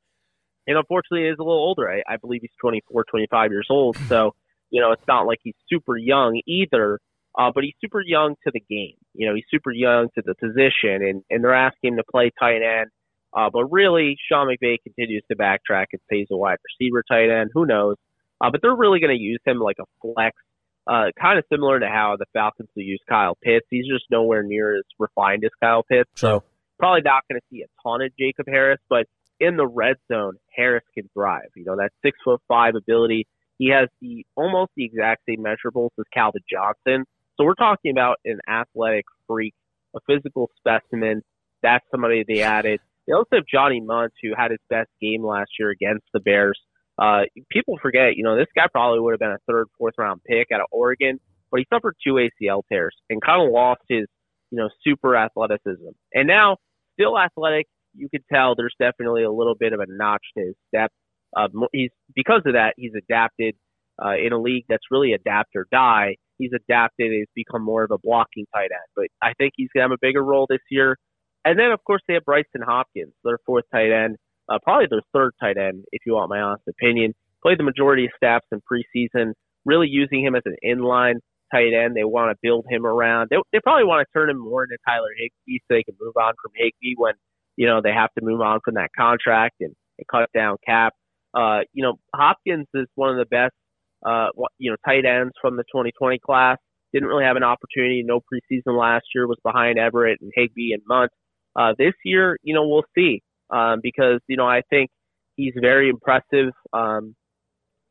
C: and unfortunately is a little older. I, I believe he's 24, 25 years old. So, you know, it's not like he's super young either, uh, but he's super young to the game. You know, he's super young to the position, and, and they're asking him to play tight end. Uh, but really, Sean McVay continues to backtrack and say he's a wide receiver tight end. Who knows? Uh, but they're really going to use him like a flex, uh, kind of similar to how the Falcons will use Kyle Pitts. He's just nowhere near as refined as Kyle Pitts. So probably not going to see a ton of Jacob Harris, but in the red zone, Harris can thrive. You know, that six foot five ability. He has the almost the exact same measurables as Calvin Johnson. So we're talking about an athletic freak, a physical specimen. that's somebody they added. They also have Johnny Mundt, who had his best game last year against the Bears. Uh, people forget, you know, this guy probably would have been a third, fourth round pick out of Oregon, but he suffered two ACL tears and kind of lost his, you know, super athleticism. And now, still athletic, you could tell there's definitely a little bit of a notch to his step. Uh, he's because of that, he's adapted uh, in a league that's really adapt or die. He's adapted he's become more of a blocking tight end. But I think he's gonna have a bigger role this year. And then of course they have Brycen Hopkins, their fourth tight end, uh, probably their third tight end, if you want my honest opinion. Played the majority of snaps in preseason, really using him as an inline tight end. They want to build him around. They, they probably want to turn him more into Tyler Higbee so they can move on from Higbee when you know they have to move on from that contract and, and cut down cap. Uh, you know, Hopkins is one of the best, uh, you know, tight ends from the 2020 class. Didn't really have an opportunity. No preseason last year. Was behind Everett and Higbee and Mundt. Uh, this year, you know, we'll see. Um, because, you know, I think he's very impressive, um,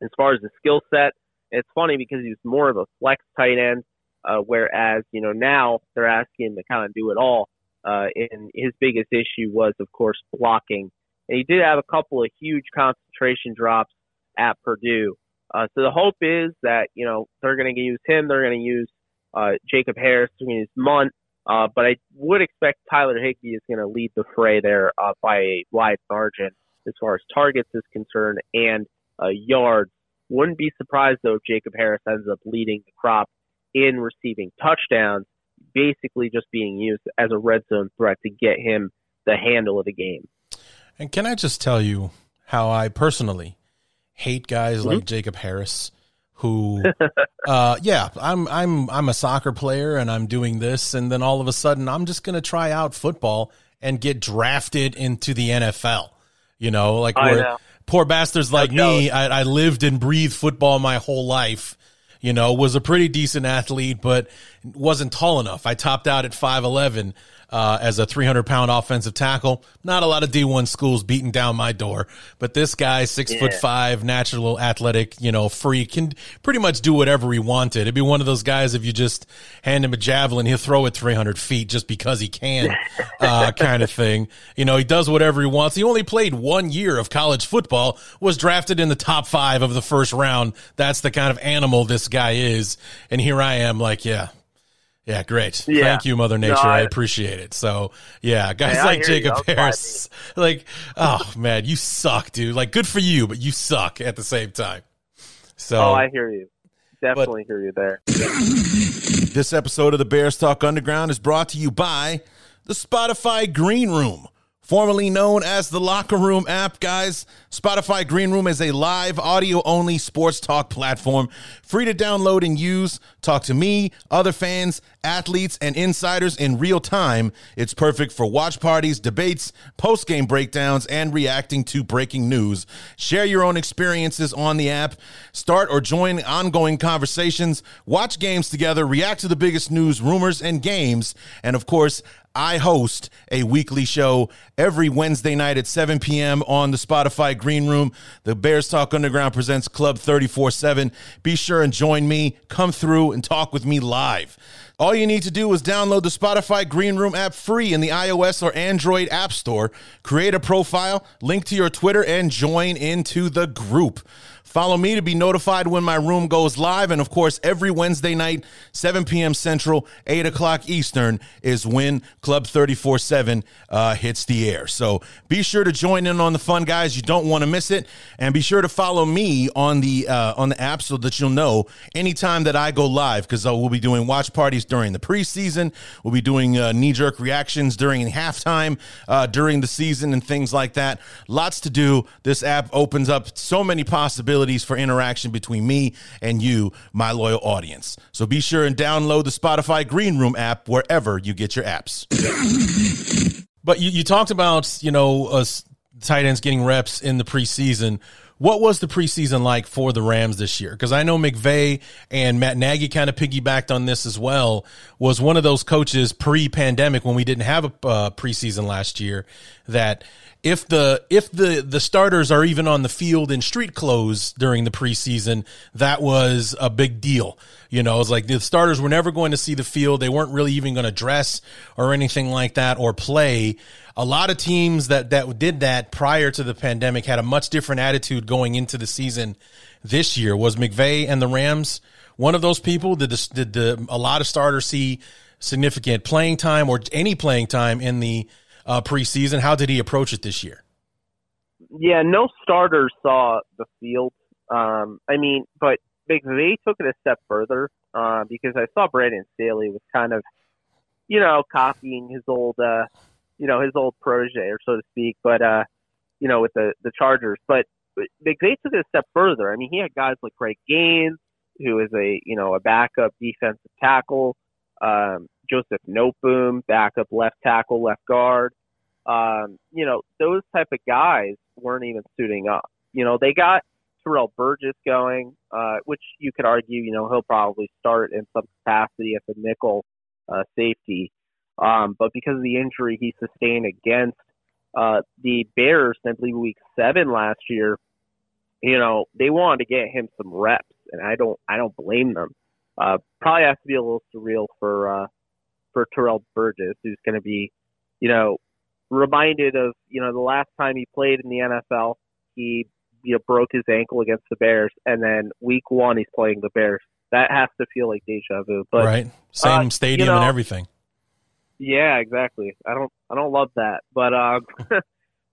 C: as far as the skill set. It's funny because he's more of a flex tight end, uh, whereas, you know, now they're asking him to kind of do it all. Uh, and his biggest issue was, of course, blocking and he did have a couple of huge concentration drops at Purdue. Uh, so the hope is that, you know, they're going to use him. They're going to use uh, Jacob Harris. They're going to use Mundt. Uh, but I would expect Tyler Higbee is going to lead the fray there uh, by a wide margin as far as targets is concerned and uh, yards. Wouldn't be surprised though if Jacob Harris ends up leading the crop in receiving touchdowns, basically just being used as a red zone threat to get him the handle of the game.
B: And can I just tell you how I personally hate guys mm-hmm. like Jacob Harris who uh yeah, I'm I'm I'm a soccer player and I'm doing this and then all of a sudden I'm just going to try out football and get drafted into the NFL. You know, like know. poor bastards like me, I, I lived and breathed football my whole life you know, was a pretty decent athlete, but wasn't tall enough. I topped out at 5'11 uh, as a 300 pound offensive tackle. Not a lot of D1 schools beating down my door, but this guy, six yeah. foot five, natural athletic, you know, freak, can pretty much do whatever he wanted. It'd be one of those guys if you just hand him a javelin, he'll throw it 300 feet just because he can, uh, kind of thing. You know, he does whatever he wants. He only played one year of college football, was drafted in the top five of the first round. That's the kind of animal this guy is. And here I am like, yeah, yeah, great. Yeah. Thank you, Mother Nature. No, I, I, appreciate it. So, yeah, guys man, like Jacob Harris, like, oh man, you suck, dude. Like, good for you, but you suck at the same time. So,
C: oh, I hear you. Definitely but, hear you there.
B: this episode of the Bears Talk Underground is brought to you by the Spotify Green Room formerly known as the Locker Room app, guys. Spotify Green Room is a live audio only sports talk platform, free to download and use. Talk to me, other fans, athletes, and insiders in real time. It's perfect for watch parties, debates, post game breakdowns, and reacting to breaking news. Share your own experiences on the app, start or join ongoing conversations, watch games together, react to the biggest news, rumors, and games, and of course, I host a weekly show every Wednesday night at 7 p.m. on the Spotify Green Room. The Bears Talk Underground presents Club 34 7. Be sure and join me. Come through and talk with me live. All you need to do is download the Spotify Green Room app free in the iOS or Android App Store. Create a profile, link to your Twitter, and join into the group. Follow me to be notified when my room goes live. And of course, every Wednesday night, 7 p.m. Central, 8 o'clock Eastern, is when Club 34 7 uh, hits the air. So be sure to join in on the fun, guys. You don't want to miss it. And be sure to follow me on the uh, on the app so that you'll know anytime that I go live because uh, we'll be doing watch parties during the preseason. We'll be doing uh, knee jerk reactions during halftime uh, during the season and things like that. Lots to do. This app opens up so many possibilities possibilities for interaction between me and you, my loyal audience. So be sure and download the Spotify Green Room app wherever you get your apps. but you, you talked about, you know, us tight ends getting reps in the preseason. what was the preseason like for the Rams this year? Because I know McVay and Matt Nagy kind of piggybacked on this as well. Was one of those coaches pre-pandemic when we didn't have a uh, preseason last year that if the if the the starters are even on the field in street clothes during the preseason, that was a big deal. You know, it's like the starters were never going to see the field. They weren't really even going to dress or anything like that or play. A lot of teams that that did that prior to the pandemic had a much different attitude going into the season. This year was McVay and the Rams one of those people. Did the, did the a lot of starters see significant playing time or any playing time in the uh, preseason. How did he approach it this year?
C: Yeah, no starters saw the field. Um, I mean, but McVay took it a step further uh, because I saw Brandon Staley was kind of, you know, copying his old, uh, you know, his old protege, or so to speak. But uh, you know, with the the Chargers, but McVay took it a step further. I mean, he had guys like Greg Gaines, who is a you know a backup defensive tackle um, Joseph Noteboom, backup left tackle, left guard. Um, you know, those type of guys weren't even suiting up. You know, they got Terrell Burgess going, uh, which you could argue, you know, he'll probably start in some capacity at the nickel uh, safety. Um, but because of the injury he sustained against uh, the Bears, I believe week seven last year, you know, they wanted to get him some reps, and I don't, I don't blame them uh, probably has to be a little surreal for uh, for Terrell Burgess, who's going to be, you know, reminded of you know the last time he played in the NFL, he you know broke his ankle against the Bears, and then week one he's playing the Bears. That has to feel like deja vu. But
B: right, same uh, stadium you know, and everything.
C: Yeah, exactly. I don't I don't love that, but um,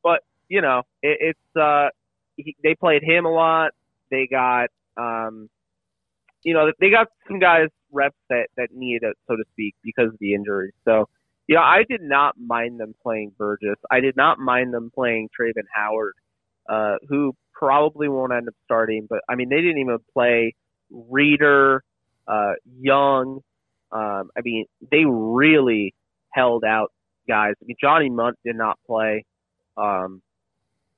C: but you know it, it's uh he, they played him a lot. They got um you know, they got some guys reps that that needed it, so to speak, because of the injuries. So, you know, I did not mind them playing Burgess. I did not mind them playing Travin Howard, uh, who probably won't end up starting. But I mean, they didn't even play Reader, uh, Young. Um, I mean, they really held out guys. I mean, Johnny Mundt did not play. Um,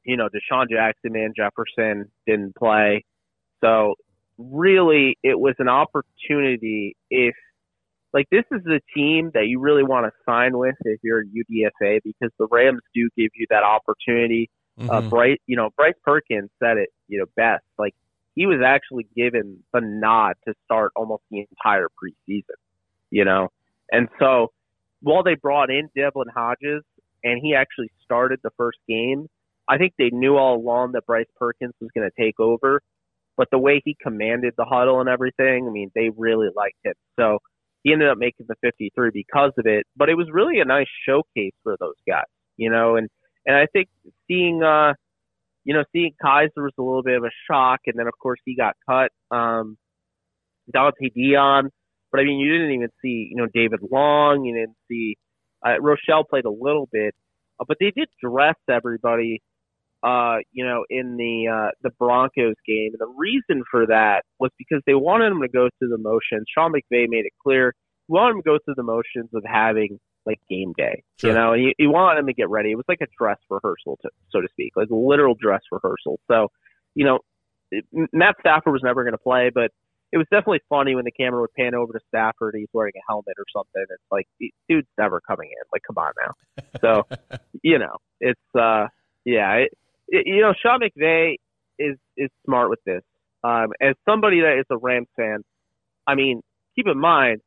C: you know, DeSean Jackson and Jefferson didn't play. So really it was an opportunity if like this is a team that you really want to sign with if you're a UDFA because the Rams do give you that opportunity. Uh, mm-hmm. Uh, Bryce, you know, Bryce Perkins said it, you know, best. Like he was actually given the nod to start almost the entire preseason, you know, and so while they brought in Devlin Hodges and he actually started the first game, I think they knew all along that Bryce Perkins was going to take over. But the way he commanded the huddle and everything, I mean, they really liked him. So he ended up making the 53 because of it. But it was really a nice showcase for those guys, you know. And and I think seeing, uh, you know, seeing Kiser was a little bit of a shock, and then of course he got cut. Um, Dante Dion, but I mean, you didn't even see, you know, David Long. You didn't see uh, Rochell played a little bit, uh, but they did dress everybody uh, you know, in the uh, the Broncos game. And the reason for that was because they wanted him to go through the motions. Sean McVay made it clear he wanted him to go through the motions of having like game day, sure. you know, and he, he wanted him to get ready. It was like a dress rehearsal, to, so to speak, like a literal dress rehearsal. So, you know, Matt Stafford was never going to play, but it was definitely funny when the camera would pan over to Stafford. He's wearing a helmet or something. It's like, dude's never coming in. Like, come on now. So, you know, it's uh, yeah, it, you know, Sean McVay is is smart with this. Um, as somebody that is a Rams fan, I mean, keep in mind,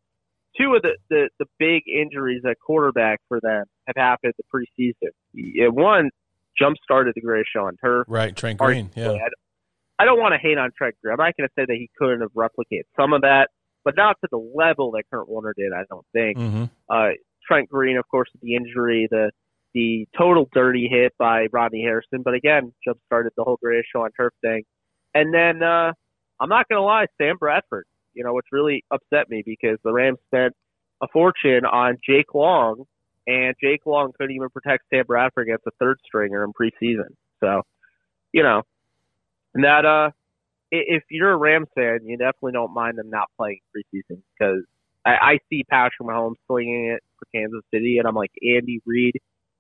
C: two of the, the, the big injuries at quarterback for them have happened the preseason. One jump started the greatest show on turf.
B: Right, Trent Green. Yeah.
C: I, I don't want to hate on Trent Green. I'm not going to say that he couldn't have replicated some of that, but not to the level that Kurt Warner did. I don't think. Mm-hmm. Uh, Trent Green, of course, the injury, the the total dirty hit by Rodney Harrison, but again, jump started the whole greatest show on turf thing. And then uh, I'm not going to lie, Sam Bradford, you know, which really upset me because the Rams spent a fortune on Jake Long, and Jake Long couldn't even protect Sam Bradford against a third stringer in preseason. So, you know, And that uh, if you're a Rams fan, you definitely don't mind them not playing preseason because I, I see Patrick Mahomes slinging it for Kansas City, and I'm like, Andy Reid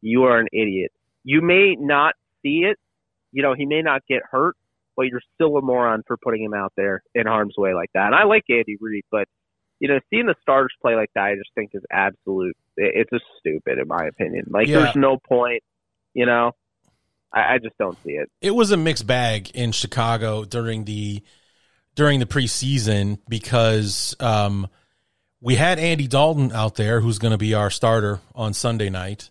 C: you are an idiot. You may not see it. You know, he may not get hurt, but you're still a moron for putting him out there in harm's way like that. And I like Andy Reid, but you know, seeing the starters play like that, I just think is absolute. It's just stupid, in my opinion. Like,
B: Yeah.
C: there's no point. You know, I, I just don't see it.
B: it was a mixed bag in Chicago during the during the preseason because um, we had Andy Dalton out there, who's going to be our starter on Sunday night,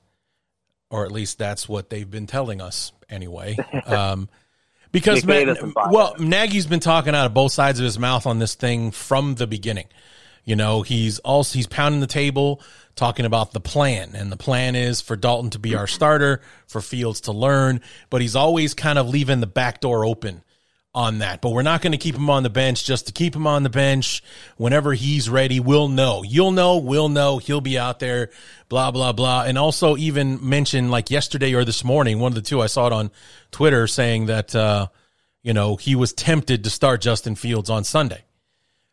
B: or at least that's what they've been telling us anyway. Um, because well, Nagy's been talking out of both sides of his mouth on this thing from the beginning. You know, he's also he's pounding the table, talking about the plan, and the plan is for Dalton to be our starter, for Fields to learn, but he's always kind of leaving the back door open on that. But we're not going to keep him on the bench just to keep him on the bench. Whenever he's ready, we'll know. You'll know, we'll know. He'll be out there, blah, blah, blah. And also even mentioned like yesterday or this morning, one of the two, I saw it on Twitter saying that, uh, you know, he was tempted to start Justin Fields on Sunday.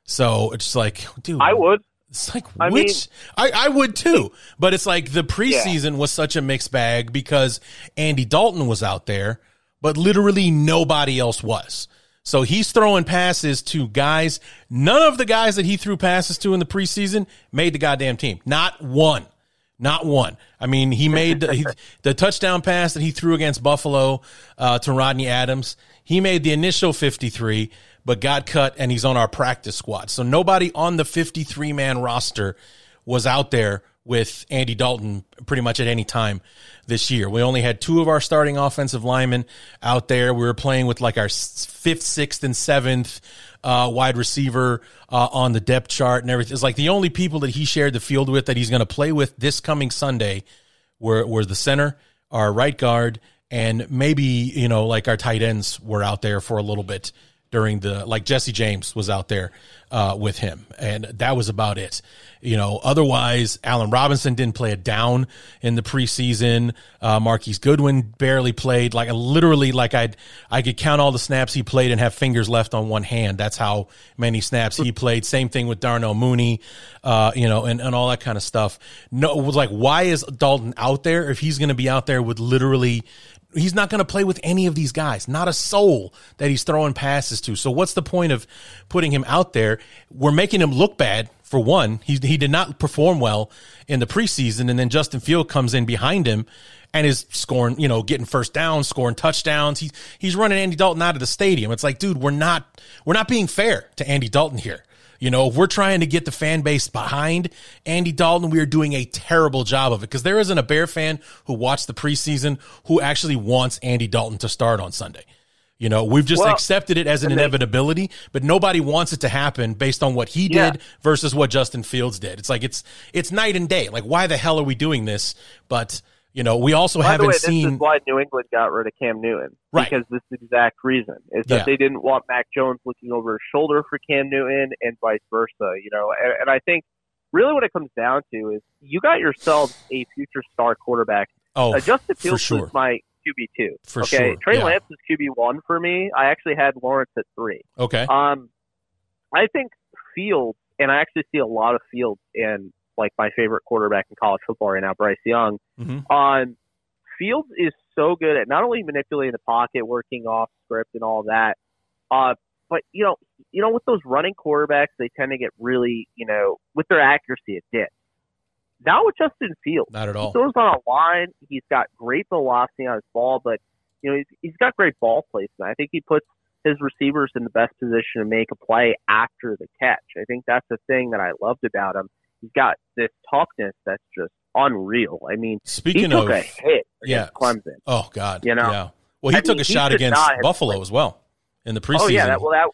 B: So it's like, dude,
C: I would.
B: it's like
C: I
B: which I, I would too, but it's like the preseason was such a mixed bag because Andy Dalton was out there, but literally nobody else was. So he's throwing passes to guys. None of the guys that he threw passes to in the preseason made the goddamn team. Not one. Not one. I mean, he made the, he, the touchdown pass that he threw against Buffalo uh, to Rodney Adams. He made the initial 53, but got cut and he's on our practice squad. So nobody on the 53 man roster was out there with Andy Dalton pretty much at any time this year. We only had two of our starting offensive linemen out there. We were playing with like our fifth, sixth, and seventh uh, wide receiver uh, on the depth chart and everything. It's like the only people that he shared the field with that he's going to play with this coming Sunday were were the center, our right guard, and maybe you know like our tight ends were out there for a little bit during the like Jesse James was out there uh, with him, and that was about it. You know, otherwise, Allen Robinson didn't play a down in the preseason. Uh, Marquise Goodwin barely played. Like literally, like I I could count all the snaps he played and have fingers left on one hand. That's how many snaps he played. Same thing with Darnell Mooney, uh, you know, and, and all that kind of stuff. No, was like, why is Dalton out there if he's going to be out there with literally he's not going to play with any of these guys. Not a soul that he's throwing passes to. So what's the point of putting him out there? We're making him look bad for one. He he did not perform well in the preseason, and then Justin Field comes in behind him and is scoring, you know, getting first downs, scoring touchdowns. He's he's running Andy Dalton out of the stadium. It's like, dude, we're not we're not being fair to Andy Dalton here. You know, if we're trying to get the fan base behind Andy Dalton, we are doing a terrible job of it because there isn't a Bear fan who watched the preseason who actually wants Andy Dalton to start on Sunday. You know, we've just
C: Well,
B: accepted it as an
C: they-
B: inevitability, but nobody wants it to happen based on what he
C: Yeah.
B: did versus what Justin Fields did. It's like it's it's night and day. Like, why the hell are we doing this? But you know, we also
C: By
B: haven't
C: way, this
B: seen
C: is why New England got rid of Cam Newton.
B: Right.
C: Because this exact reason is that
B: Yeah.
C: they didn't want Mac Jones looking over his shoulder for Cam Newton and vice versa. You know, and, and I think really what it comes down to is you got yourselves a future star quarterback.
B: oh
C: uh, Justin Fields
B: sure
C: was my QB two.
B: For
C: okay,
B: sure,
C: Trey
B: yeah.
C: Lance is QB one for me. I actually had Lawrence at three.
B: okay
C: Um, I think Fields, and I actually see a lot of Fields in like my favorite quarterback in college football right now, Bryce Young.
B: Mhm.
C: Um, Fields is so good at not only manipulating the pocket, working off script, and all that, uh, but you know, you know, with those running quarterbacks, they tend to get really, you know, with their accuracy, it dips. Not with Justin Fields.
B: not at all.
C: He throws on a line. He's got great velocity on his ball, but you know he's, he's got great ball placement. I think he puts his receivers in the best position to make a play after the catch. I think that's the thing that I loved about him. He's got this toughness that's just unreal. I mean, he
B: Speaking
C: took
B: of
C: a hit
B: yeah.
C: against Clemson.
B: Oh God,
C: You know?
B: yeah. Well, he
C: I
B: took
C: mean,
B: a shot against Buffalo
C: played.
B: as well in the preseason.
C: Oh yeah, that well that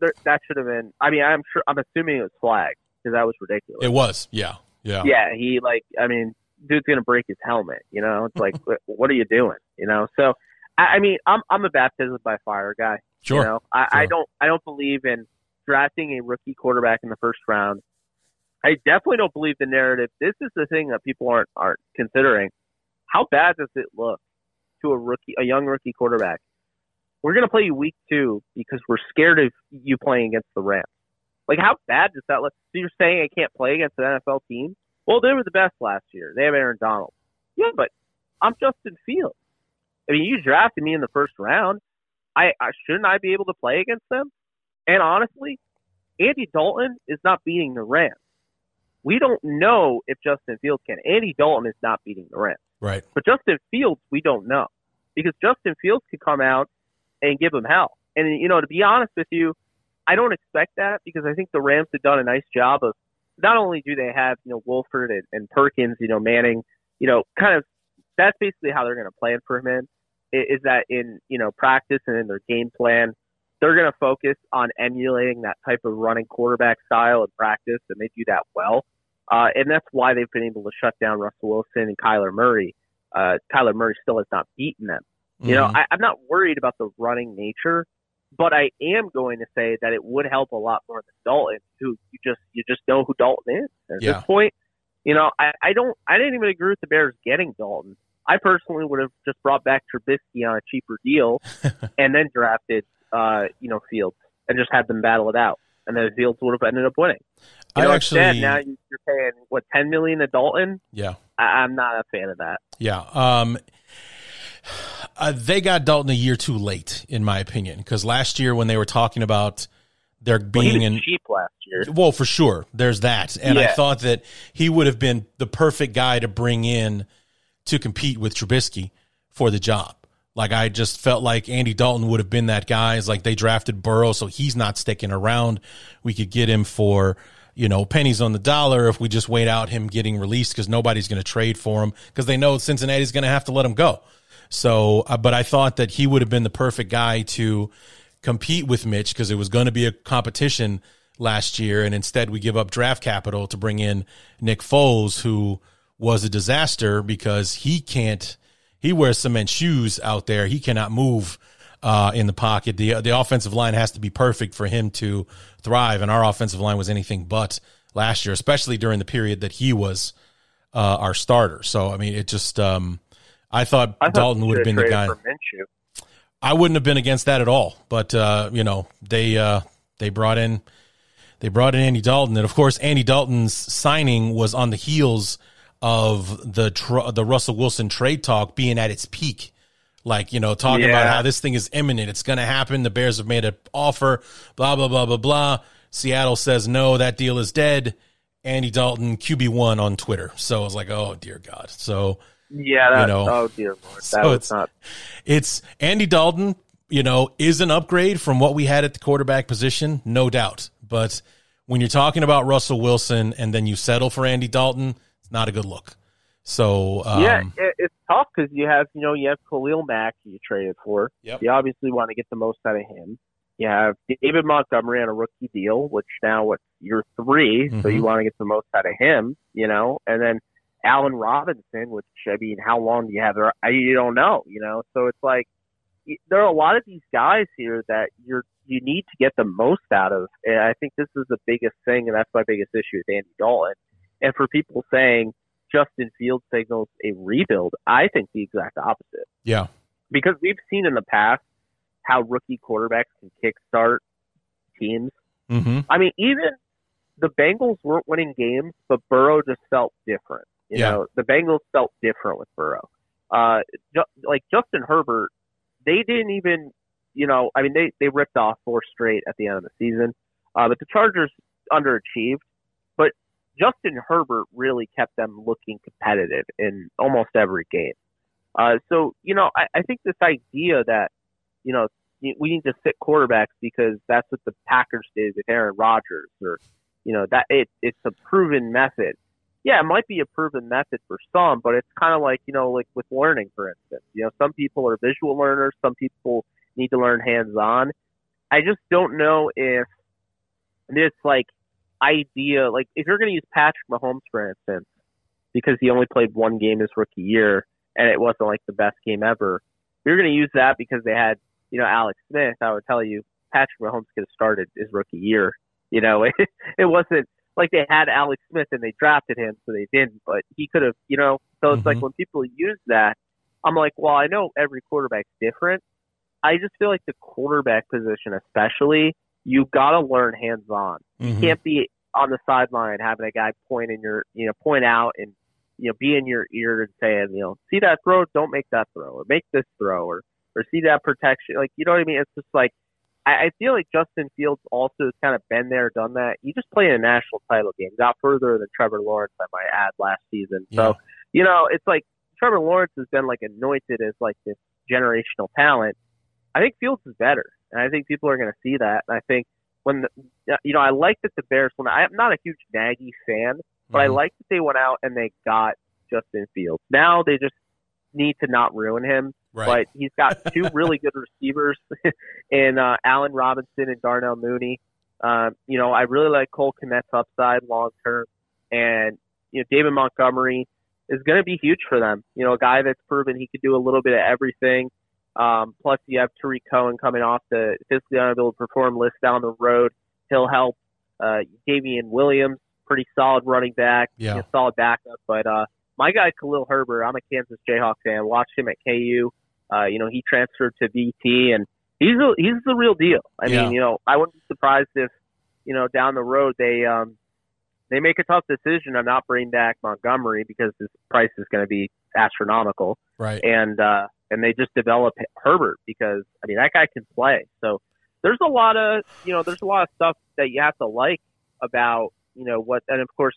C: there, that should have been. I mean, I'm sure. I'm assuming it was flagged because that was ridiculous.
B: it was. Yeah, yeah,
C: yeah, he like I mean, dude's gonna break his helmet. You know, it's like, what- are you doing? You know, so I, I mean, I'm I'm a baptism by fire guy.
B: Sure.
C: You know, I, I don't I don't believe in drafting a rookie quarterback in the first round. I definitely don't believe the narrative. This is the thing that people aren't aren't considering. How bad does it look to a rookie, a young rookie quarterback? We're gonna play you week two because we're scared of you playing against the Rams. Like, how bad does that look? So you're saying I can't play against an NFL team? Well, they were the best last year. They have Aaron Donald. Yeah, but I'm Justin Fields. I mean, you drafted me in the first round. I, I shouldn't I be able to play against them? And honestly, Andy Dalton is not beating the Rams. We don't know if Justin Fields can. Andy Dalton is not beating the Rams.
B: Right.
C: But Justin Fields, we don't know because Justin Fields could come out and give them hell. And you know, to be honest with you, I don't expect that because I think the Rams have done a nice job of not only do they have you know Wolford and, and Perkins, you know Manning, you know, kind of that's basically how they're going to plan for him in is that in you know practice and in their game plan they're going to focus on emulating that type of running quarterback style in practice and they do that well uh, and that's why they've been able to shut down Russell Wilson and Kyler Murray uh, Kyler Murray still has not beaten them you know
B: Mhm.
C: I, I'm not worried about the running nature but I am going to say that it would help a lot more than Dalton who you just you just know who Dalton is at
B: Yeah.
C: this point you know, I, I don't, I didn't even agree with the Bears getting Dalton. I personally would have just brought back Trubisky on a cheaper deal and then drafted, uh, you know, Fields and just had them battle it out. And then Fields would have ended up winning. You
B: I
C: know,
B: actually,
C: instead, now you- you're paying, what, 10 million to Dalton?
B: yeah,
C: I, I'm not a fan of that.
B: yeah. Um, uh, they got Dalton a year too late, in my opinion, because last year when they were talking about there
C: Well, he
B: being
C: was
B: an
C: cheap last year.
B: Well, for sure. There's that. And I thought that he would have been the perfect guy to bring in to compete with Trubisky for the job. Like I just felt like Andy Dalton would have been that guy. It's like they drafted Burrow, so he's not sticking around. We could get him for, you know, pennies on the dollar if we just wait out him getting released because nobody's going to trade for him because they know Cincinnati's going to have to let him go. So, uh, but I thought that he would have been the perfect guy to compete with Mitch because it was going to be a competition last year, and instead we give up draft capital to bring in Nick Foles, who was a disaster because he can't. He wears cement shoes out there. He cannot move uh, in the pocket. the The offensive line has to be perfect for him to thrive, and our offensive line was anything but last year, especially during the period that he was uh, our starter. So I mean, it just. Um, I thought
C: I thought
B: Dalton would have been the guy.
C: traded For Minshew.
B: I wouldn't have been against that at all. But uh, you know, they uh, they brought in they brought in Andy Dalton, and of course, Andy Dalton's signing was on the heels of the tr- the Russell Wilson trade talk being at its peak. Like you know, talking about how this thing is imminent, it's going to happen. The Bears have made an offer. Blah blah blah blah blah. Seattle says no, that deal is dead. Andy Dalton QB one on Twitter. So I was like, oh dear God. So
C: Yeah, that,
B: know,
C: oh dear lord, that
B: so
C: was
B: it's-
C: not.
B: it's Andy Dalton, you know, is an upgrade from what we had at the quarterback position, no doubt. But when you're talking about Russell Wilson and then you settle for Andy Dalton, not a good look. So um,
C: yeah, it, it's tough because you have you know you have Khalil Mack you traded for.
B: Yep.
C: You obviously want to get the most out of him. You have David Montgomery on a rookie deal, which now what year 3 so
B: Mhm.
C: you want to get the most out of him. You know, and then Allen Robinson, which I mean, how long do you have there? I, you don't know. You know, so it's like there are a lot of these guys here that you're you need to get the most out of. And I think this is the biggest thing, and that's my biggest issue with Andy Dalton. And for people saying Justin Fields signals a rebuild, I think the exact opposite.
B: yeah,
C: Because we've seen in the past how rookie quarterbacks can kickstart teams.
B: hmm
C: I mean, even the Bengals weren't winning games, but Burrow just felt different. You
B: Yeah.
C: know, the Bengals felt different with Burrow. Uh, ju- like Justin Herbert, they didn't even, you know, I mean, they they ripped off four straight at the end of the season, uh, but the Chargers underachieved. But Justin Herbert really kept them looking competitive in almost every game. Uh, so you know, I, I think this idea that you know we need to sit quarterbacks because that's what the Packers did with Aaron Rodgers, or you know that it it's a proven method. Yeah, it might be a proven method for some, but it's kind of like you know, like with learning, for instance. You know, some people are visual learners, some people need to learn hands-on. I just don't know if this like idea, like if you're going to use Patrick Mahomes, for instance, because he only played one game his rookie year and it wasn't like the best game ever. You're going to use that because they had, you know, Alex Smith, I would tell you Patrick Mahomes could have started his rookie year. You know, it, it wasn't like they had Alex Smith and they drafted him, so they didn't, but he could have, you know, so it's like
B: Mhm.
C: when people use that, I'm like, well, I know every quarterback's different. I just feel like the quarterback position, especially, you got to learn hands on. You
B: Mhm.
C: can't be on the sideline having a guy point in your, you know, point out and, you know, be in your ear and saying, you know, see that throw, don't make that throw, or make this throw, or, or see that protection. Like, you know what I mean? It's just like, I, I feel like Justin Fields also has kind of been there, done that. He just played in a national title game, got further than Trevor Lawrence, I might add, last season.
B: Yeah.
C: So, you know, it's like Trevor Lawrence has been like anointed as like this generational talent. I think Fields is better, and I think people are going to see that. And I think when the, you know, I like that the Bears. When I'm not a huge Nagy fan, but I
B: Mhm.
C: like that they went out and they got Justin Fields. Now they just need to not ruin him.
B: Right.
C: But he's got two really good receivers in uh, Allen Robinson and Darnell Mooney. Um, you know, I really like Cole Kmet's upside long term, and you know, David Montgomery is going to be huge for them. You know, a guy that's proven he could do a little bit of everything. Um, plus, you have Tarik Cohen coming off the physically unable to perform list down the road. He'll help. Uh, Damien Williams, pretty solid running back,
B: Yeah.
C: know, solid backup. But uh, my guy Khalil Herbert, I'm a Kansas Jayhawk fan. Watched him at KU. Uh, you know, he transferred to VT, and he's a, he's the real deal. I
B: Yeah.
C: mean, you know, I wouldn't be surprised if you know down the road they um, they make a tough decision on not bringing back Montgomery because his price is going to be astronomical,
B: right.
C: and uh, and they just develop Herbert because I mean that guy can play. So there's a lot of you know there's a lot of stuff that you have to like about you know what, and of course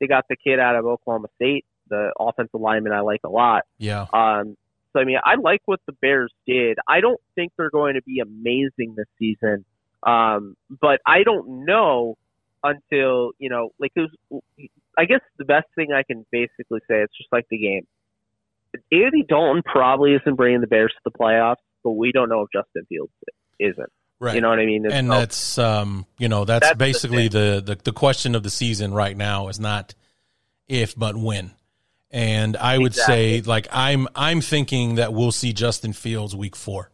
C: they got the kid out of Oklahoma State, the offensive lineman I like a lot.
B: Yeah.
C: Um, so I mean, I like what the Bears did. I don't think they're going to be amazing this season, um, but I don't know until you know, like, it was, I guess the best thing I can basically say it's just like the game. Andy Dalton probably isn't bringing the Bears to the playoffs, but we don't know if Justin Fields isn't.
B: Right.
C: You know what I mean?
B: and
C: So-
B: that's um, you know that's,
C: That's
B: basically the, the the question of the season right now is not if but when and i would say like i'm i'm thinking that we'll see justin fields week four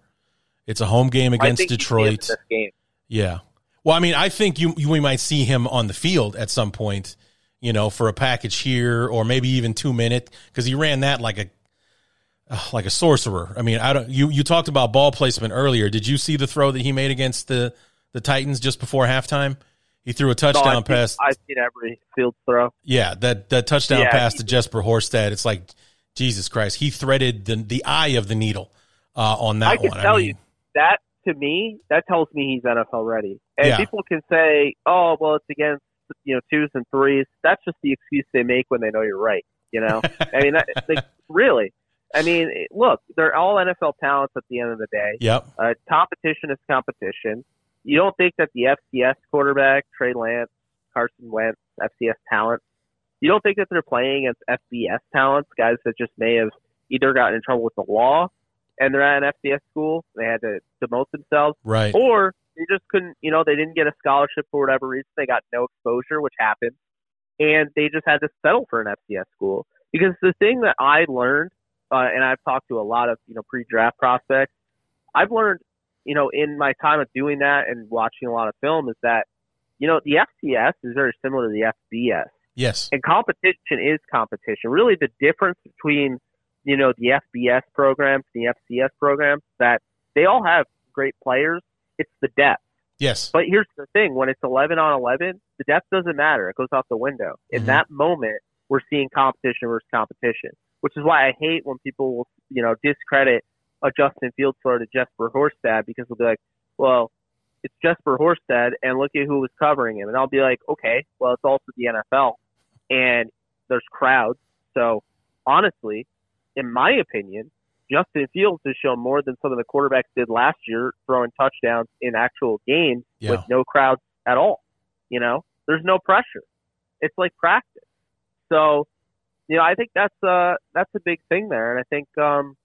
B: it's a home game against
C: think he is in
B: detroit
C: game.
B: yeah well i mean i think you, you we might see him on the field at some point you know for a package here or maybe even two minute because he ran that like a like a sorcerer i mean i don't you you talked about ball placement earlier did you see the throw that he made against the the titans just before halftime he threw a
C: No,
B: touchdown
C: seen,
B: pass
C: I've seen every field throw.
B: yeah that that touchdown
C: Yeah,
B: pass to jesper horsted it's like jesus christ he threaded the the eye of the needle uh on that
C: I can
B: one
C: tell
B: I mean,
C: you that to me, that tells me he's NFL ready. And
B: Yeah.
C: people can say, "Oh, well, it's against you know twos and threes. That's just the excuse they make when they know you're right. You know, I mean, that, like, really. I mean, look, they're all NFL talents at the end of the day.
B: yep
C: Uh, competition is competition. You don't think that the FCS quarterback, Trey Lance, Carson Wentz, FCS talent, you don't think that they're playing against FBS talents, guys that just may have either gotten in trouble with the law and they're at an FCS school, they had to demote themselves,
B: right
C: or they just couldn't, you know, they didn't get a scholarship for whatever reason. They got no exposure, which happened, and they just had to settle for an FCS school. Because the thing that I learned, uh, and I've talked to a lot of, you know, pre-draft prospects, I've learned, you know, in my time of doing that and watching a lot of film is that, you know, the FCS is very similar to the FBS
B: yes
C: and competition is competition. Really, the difference between you know the FBS programs and the FCS programs that they all have great players. It's the depth.
B: yes
C: But here's the thing: when it's 11 on 11, the depth doesn't matter. It goes out the window. In
B: Mhm.
C: that moment, we're seeing competition versus competition, which is why I hate when people will you know discredit a Justin Fields throw to Jesper Horsted because they'll be like, well. It's Jesper Horsted, and look at who was covering him. And I'll be like, okay, well, it's also the NFL and there's crowds. So honestly, in my opinion, Justin Fields has shown more than some of the quarterbacks did last year, throwing touchdowns in actual games
B: Yeah.
C: with no crowds at all. You know, there's no pressure. It's like practice. So, you know, I think that's uh that's a big thing there, and I think um,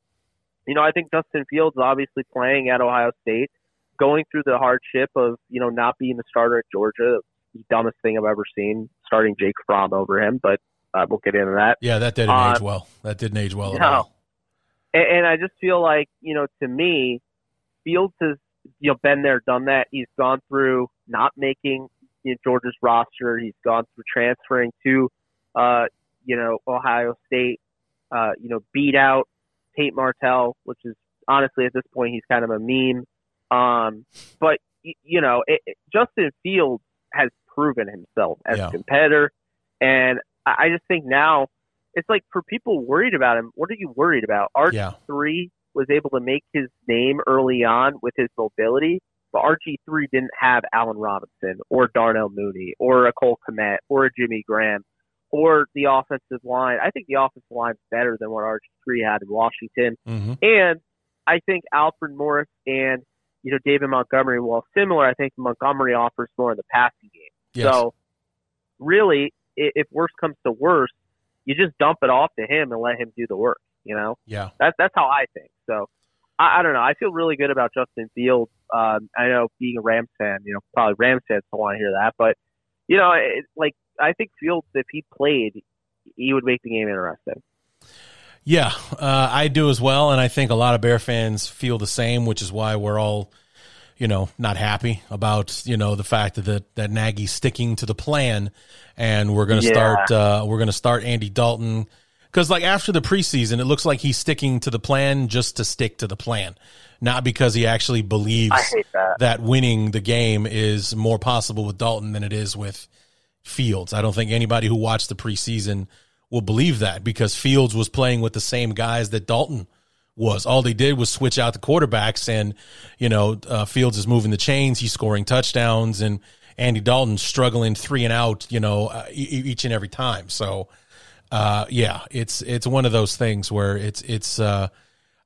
C: you know, I think Justin Fields is obviously playing at Ohio State, going through the hardship of you know not being the starter at Georgia, the dumbest thing I've ever seen, starting Jake Fromm over him, but uh, we'll get into that.
B: yeah that didn't
C: Uh,
B: age well that didn't age well at
C: no.
B: all
C: And, and I just feel like, you know, to me, Fields has, you know, been there, done that. He's gone through not making you know, Georgia's roster. He's gone through transferring to, uh, you know, Ohio State, uh, you know, beat out Tate Martell, which is honestly at this point, he's kind of a meme. Um, but, you know, it, it, Justin Fields has proven himself as
B: Yeah.
C: a competitor. And I, I just think now, it's like for people worried about him, what are you worried about? RG
B: yeah
C: three was able to make his name early on with his mobility, but RG3 didn't have Allen Robinson or Darnell Mooney or a Cole Kmet or a Jimmy Graham or the offensive line. I think the offensive line's better than what RG3 had in Washington.
B: Mm-hmm.
C: And I think Alfred Morris and you know David Montgomery, while similar, I think Montgomery offers more in the passing game.
B: Yes.
C: So really, if worse comes to worse, you just dump it off to him and let him do the work. You know,
B: Yeah.
C: that's that's how I think. So I, I don't know. I feel really good about Justin Fields. Um, I know being a Rams fan, you know, probably Rams fans don't want to hear that, but you know, it, like I think Fields, if he played, he would make the game interesting.
B: Yeah, uh, I do as well, and I think a lot of Bear fans feel the same, which is why we're all, you know, not happy about you know the fact that that Nagy's sticking to the plan, and we're going to
C: Yeah.
B: start uh, we're going to start Andy Dalton because like after the preseason, it looks like he's sticking to the plan just to stick to the plan, not because he actually believes
C: that.
B: that winning the game is more possible with Dalton than it is with Fields. I don't think anybody who watched the preseason will believe that because Fields was playing with the same guys that Dalton was. All they did was switch out the quarterbacks, and you know uh, Fields is moving the chains. He's scoring touchdowns, and Andy Dalton struggling three and out. You know uh, each and every time. So uh, yeah, it's it's one of those things where it's it's. Uh,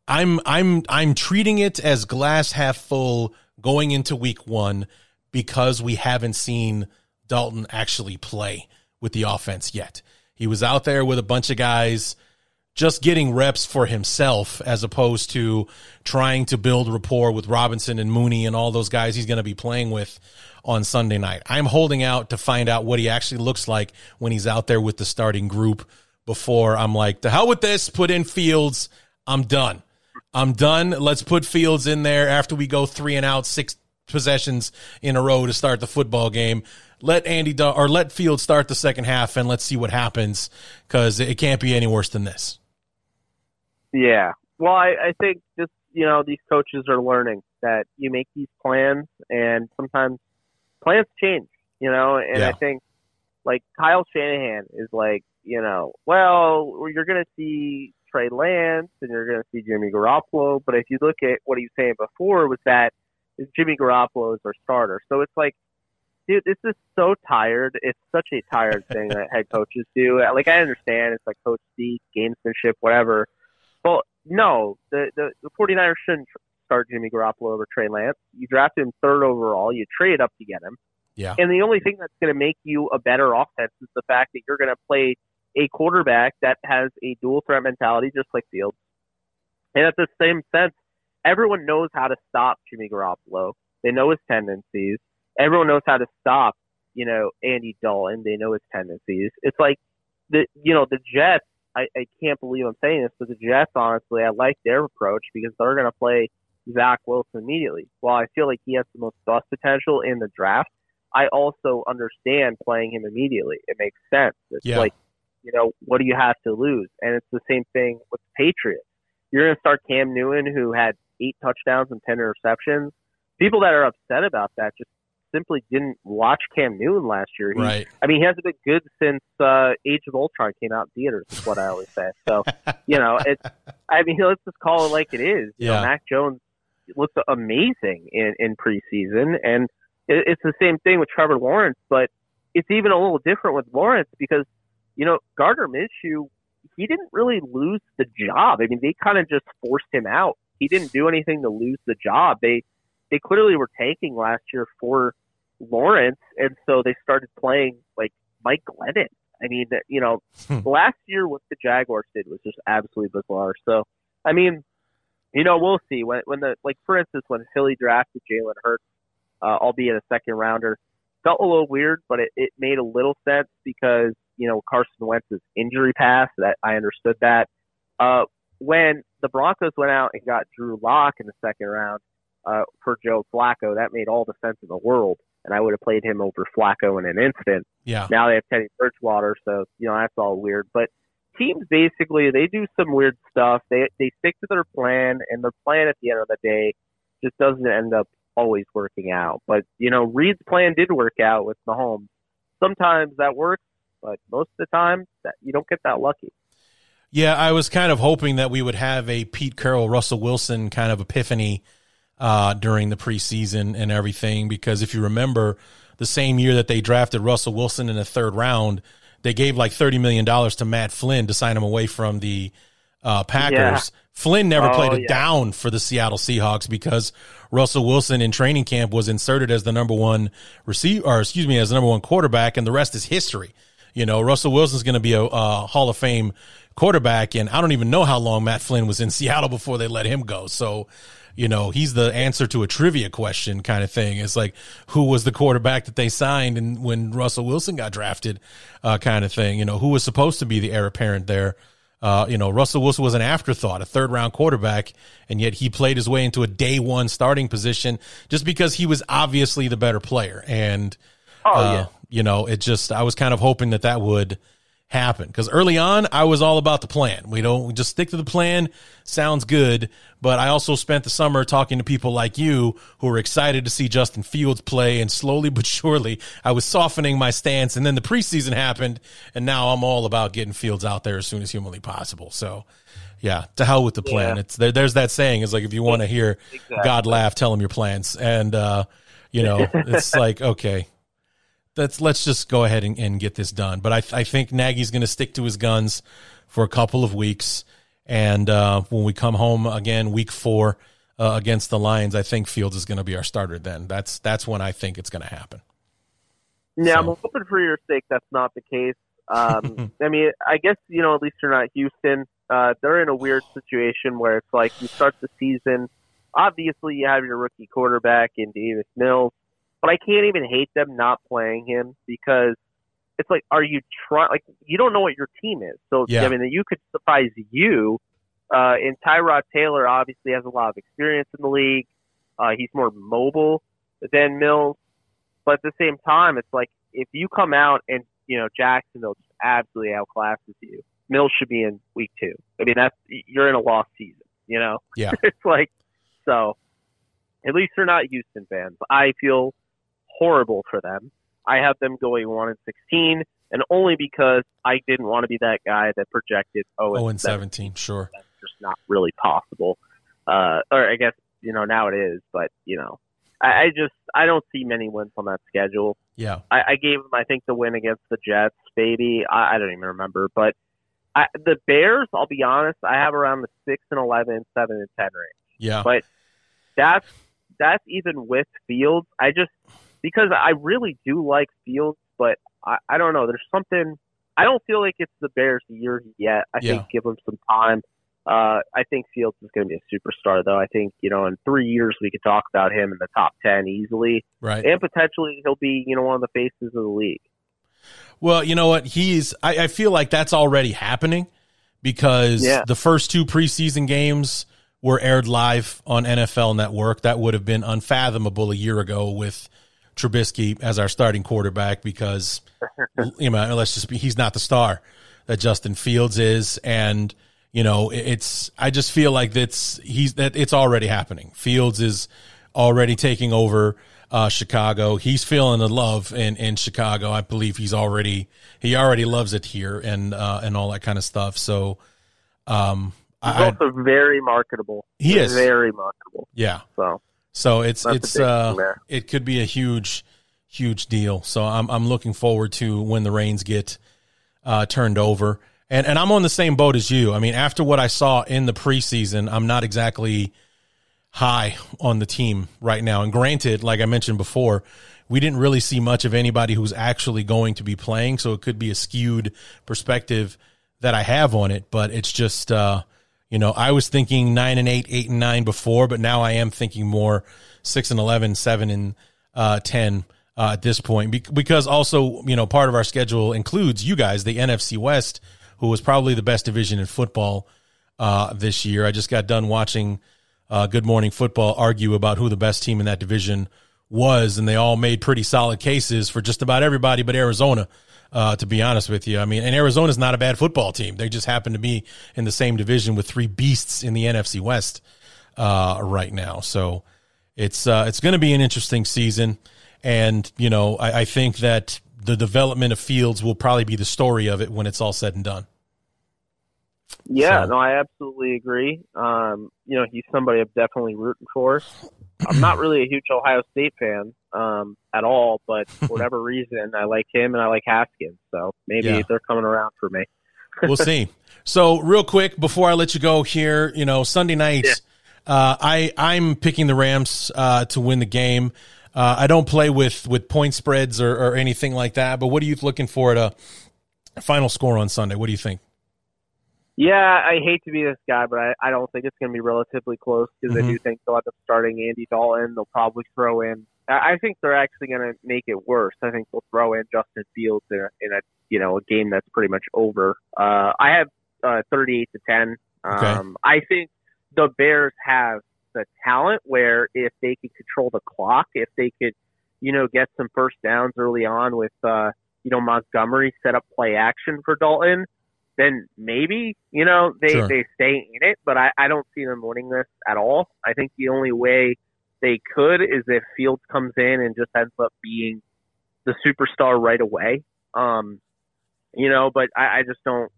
B: I'm I'm I'm treating it as glass half full going into week one because we haven't seen Dalton actually play with the offense yet. He was out there with a bunch of guys just getting reps for himself as opposed to trying to build rapport with Robinson and Mooney and all those guys he's going to be playing with on Sunday night. I'm holding out to find out what he actually looks like when he's out there with the starting group before I'm like, the hell with this, put in Fields. I'm done. I'm done. Let's put Fields in there after we go three and out, six possessions in a row to start the football game. Let Andy Dal- or let Field start the second half and let's see what happens because it can't be any worse than this.
C: Yeah. Well, I, I think just you know these coaches are learning that you make these plans, and sometimes plans change. You know, and
B: Yeah.
C: I think like Kyle Shanahan is like, you know, well, you're going to see Trey Lance and you're going to see Jimmy Garoppolo, but if you look at what he was saying before, was that is Jimmy Garoppolo is our starter. So it's like, dude, this is so tired. It's such a tired thing that head coaches do. Like I understand it's like coach speak, gamesmanship, whatever. But no, the, the the 49ers shouldn't start Jimmy Garoppolo over Trey Lance. You drafted him third overall. You traded up to get him.
B: Yeah.
C: And the only thing that's going to make you a better offense is the fact that you're going to play a quarterback that has a dual threat mentality, just like Fields. And at the same sense, everyone knows how to stop Jimmy Garoppolo. They know his tendencies. Everyone knows how to stop, you know, Andy Dalton. They know his tendencies. It's like the, you know, the Jets. I, I can't believe I'm saying this, but the Jets, honestly, I like their approach because they're going to play Zach Wilson immediately. While I feel like he has the most bust potential in the draft, I also understand playing him immediately. It makes sense. It's
B: Yeah.
C: like, you know, what do you have to lose? And it's the same thing with the Patriots. You're going to start Cam Newton, who had eight touchdowns and 10 interceptions. People that are upset about that just simply didn't watch Cam Newton last year. He,
B: Right.
C: I mean, he hasn't been good since uh, Age of Ultron came out in theaters. Is what I always say. So, you know, it's. I mean, let's just call it like it is. You
B: Yeah.
C: know, Mac Jones looks amazing in in preseason, and it, it's the same thing with Trevor Lawrence. But it's even a little different with Lawrence because you know Gardner Minshew, he didn't really lose the job. I mean, they kind of just forced him out. He didn't do anything to lose the job. They they clearly were tanking last year for Lawrence, and so they started playing like Mike Glennon. I mean, you know, last year what the Jaguars did was just absolutely bizarre. So, I mean, you know, we'll see when when the like for instance when Philly drafted Jalen Hurts, uh, albeit a second rounder, felt a little weird, but it, it made a little sense because you know Carson Wentz's injury pass That I understood that. Uh, when the Broncos went out and got Drew Lock in the second round uh, for Joe Flacco, that made all the sense in the world, and I would have played him over Flacco in an instant.
B: Yeah.
C: Now they have Teddy Bridgewater, so you know that's all weird. But teams basically they do some weird stuff. They they stick to their plan, and their plan at the end of the day just doesn't end up always working out. But you know, Reid's plan did work out with Mahomes. Sometimes that works, but most of the time that you don't get that lucky.
B: Yeah, I was kind of hoping that we would have a Pete Carroll, Russell Wilson kind of epiphany uh, during the preseason and everything. Because if you remember, the same year that they drafted Russell Wilson in the third round, they gave like thirty million dollars to Matt Flynn to sign him away from the uh, Packers. Yeah. Flynn never oh, played a yeah. down for the Seattle Seahawks because Russell Wilson in training camp was inserted as the number one receiver, or excuse me, as the number one quarterback, and the rest is history. You know, Russell Wilson's going to be a, a Hall of Fame quarterback, and I don't even know how long Matt Flynn was in Seattle before they let him go. So, you know, he's the answer to a trivia question kind of thing. It's like who was the quarterback that they signed and when Russell Wilson got drafted, uh, kind of thing. You know, who was supposed to be the heir apparent there. Uh, you know, Russell Wilson was an afterthought, a third round quarterback, and yet he played his way into a day one starting position just because he was obviously the better player. And, oh, uh, yeah. you know, it just, I was kind of hoping that that would, happen because early on I was all about the plan. We don't we just stick to the plan. Sounds good. But I also spent the summer talking to people like you who were excited to see Justin Fields play. And slowly but surely I was softening my stance. And then the preseason happened. And now I'm all about getting Fields out there as soon as humanly possible. So yeah, to hell with the plan. Yeah. It's there, there's that saying is like, if you want to hear exactly. God laugh, tell him your plans. And, uh, you know, it's like, okay, let's let's just go ahead and, and get this done. But I, I think Nagy's going to stick to his guns for a couple of weeks, and uh, when we come home again, week four uh, against the Lions, I think Fields is going to be our starter. Then that's that's when I think it's going to happen.
C: Yeah, so. I'm hoping for your sake that's not the case. Um, I mean, I guess you know at least you're not Houston. Uh, they're in a weird situation where it's like you start the season. Obviously, you have your rookie quarterback in Davis Mills but I can't even hate them not playing him because it's like, are you trying? Like, you don't know what your team is. So, yeah. I mean, you could surprise you. Uh, and Tyrod Taylor obviously has a lot of experience in the league. Uh, he's more mobile than Mills. But at the same time, it's like if you come out and, you know, Jacksonville just absolutely outclasses you, Mills should be in week two. I mean, that's, you're in a lost season, you know?
B: Yeah.
C: it's like, so at least they're not Houston fans. I feel horrible for them. I have them going one and sixteen, and only because I didn't want to be that guy that projected oh
B: and, oh and 17. 17. Sure,
C: that's just not really possible. Uh, or I guess you know now it is, but you know, I, I just I don't see many wins on that schedule.
B: Yeah,
C: I, I gave them I think the win against the Jets, baby. I, I don't even remember, but I, the Bears. I'll be honest, I have around the six and 11, 7 and ten range.
B: Yeah,
C: but that's that's even with Fields. I just because I really do like Fields, but I, I don't know. There's something. I don't feel like it's the Bears' year yet. I yeah. think give them some time. Uh, I think Fields is going to be a superstar, though. I think you know in three years we could talk about him in the top ten easily,
B: right?
C: And potentially he'll be you know one of the faces of the league.
B: Well, you know what? He's. I, I feel like that's already happening because yeah. the first two preseason games were aired live on NFL Network. That would have been unfathomable a year ago with Trubisky as our starting quarterback because you know let's just be he's not the star that Justin Fields is and you know it's I just feel like that's he's that it's already happening. Fields is already taking over uh, Chicago. He's feeling the love in in Chicago. I believe he's already he already loves it here and uh, and all that kind of stuff. So um
C: He's I, also very marketable.
B: He is
C: very marketable.
B: Yeah.
C: So
B: so it's That's it's uh it could be a huge huge deal. So I'm I'm looking forward to when the reins get uh, turned over. And and I'm on the same boat as you. I mean, after what I saw in the preseason, I'm not exactly high on the team right now. And granted, like I mentioned before, we didn't really see much of anybody who's actually going to be playing, so it could be a skewed perspective that I have on it, but it's just uh you know, I was thinking nine and eight, eight and nine before, but now I am thinking more six and 11, seven and uh, 10 uh, at this point. Be- because also, you know, part of our schedule includes you guys, the NFC West, who was probably the best division in football uh, this year. I just got done watching uh, Good Morning Football argue about who the best team in that division was, and they all made pretty solid cases for just about everybody but Arizona uh, to be honest with you. I mean, and Arizona's not a bad football team. They just happen to be in the same division with three beasts in the NFC West uh, right now. So it's uh, it's going to be an interesting season, and you know, I, I think that the development of Fields will probably be the story of it when it's all said and done.
C: Yeah,
D: So-
C: no, I absolutely agree. Um, you know, he's somebody I'm definitely rooting for. I'm not really a huge Ohio State fan um, at all, but for whatever reason, I like him and I like Haskins. So maybe
D: Yeah.
C: they're coming around for me.
D: we'll see. So, real quick before I let you go here, you know, Sunday nights, uh, I I'm picking the Rams uh, to win the game. Uh, I don't play with with point spreads or, or anything like that. But what are you looking for at a final score on Sunday? What do you think?
C: Yeah, I hate to be this guy, but I, I don't think it's going to be relatively close because
D: Mhm.
C: I do think they'll end up starting Andy Dalton. They'll probably throw in. I I think they're actually going to make it worse. I think they'll throw in Justin Fields in a, in a you know a game that's pretty much over. Uh, I have uh, 38 to 10.
D: Okay.
C: Um, I think the Bears have the talent where if they could control the clock, if they could, you know, get some first downs early on with, uh, you know, Montgomery set up play action for Dalton, then maybe, you know, they,
D: Sure.
C: they stay in it. But I, I don't see them winning this at all. I think the only way they could is if Fields comes in and just ends up being the superstar right away. Um, you know, but I, I just don't.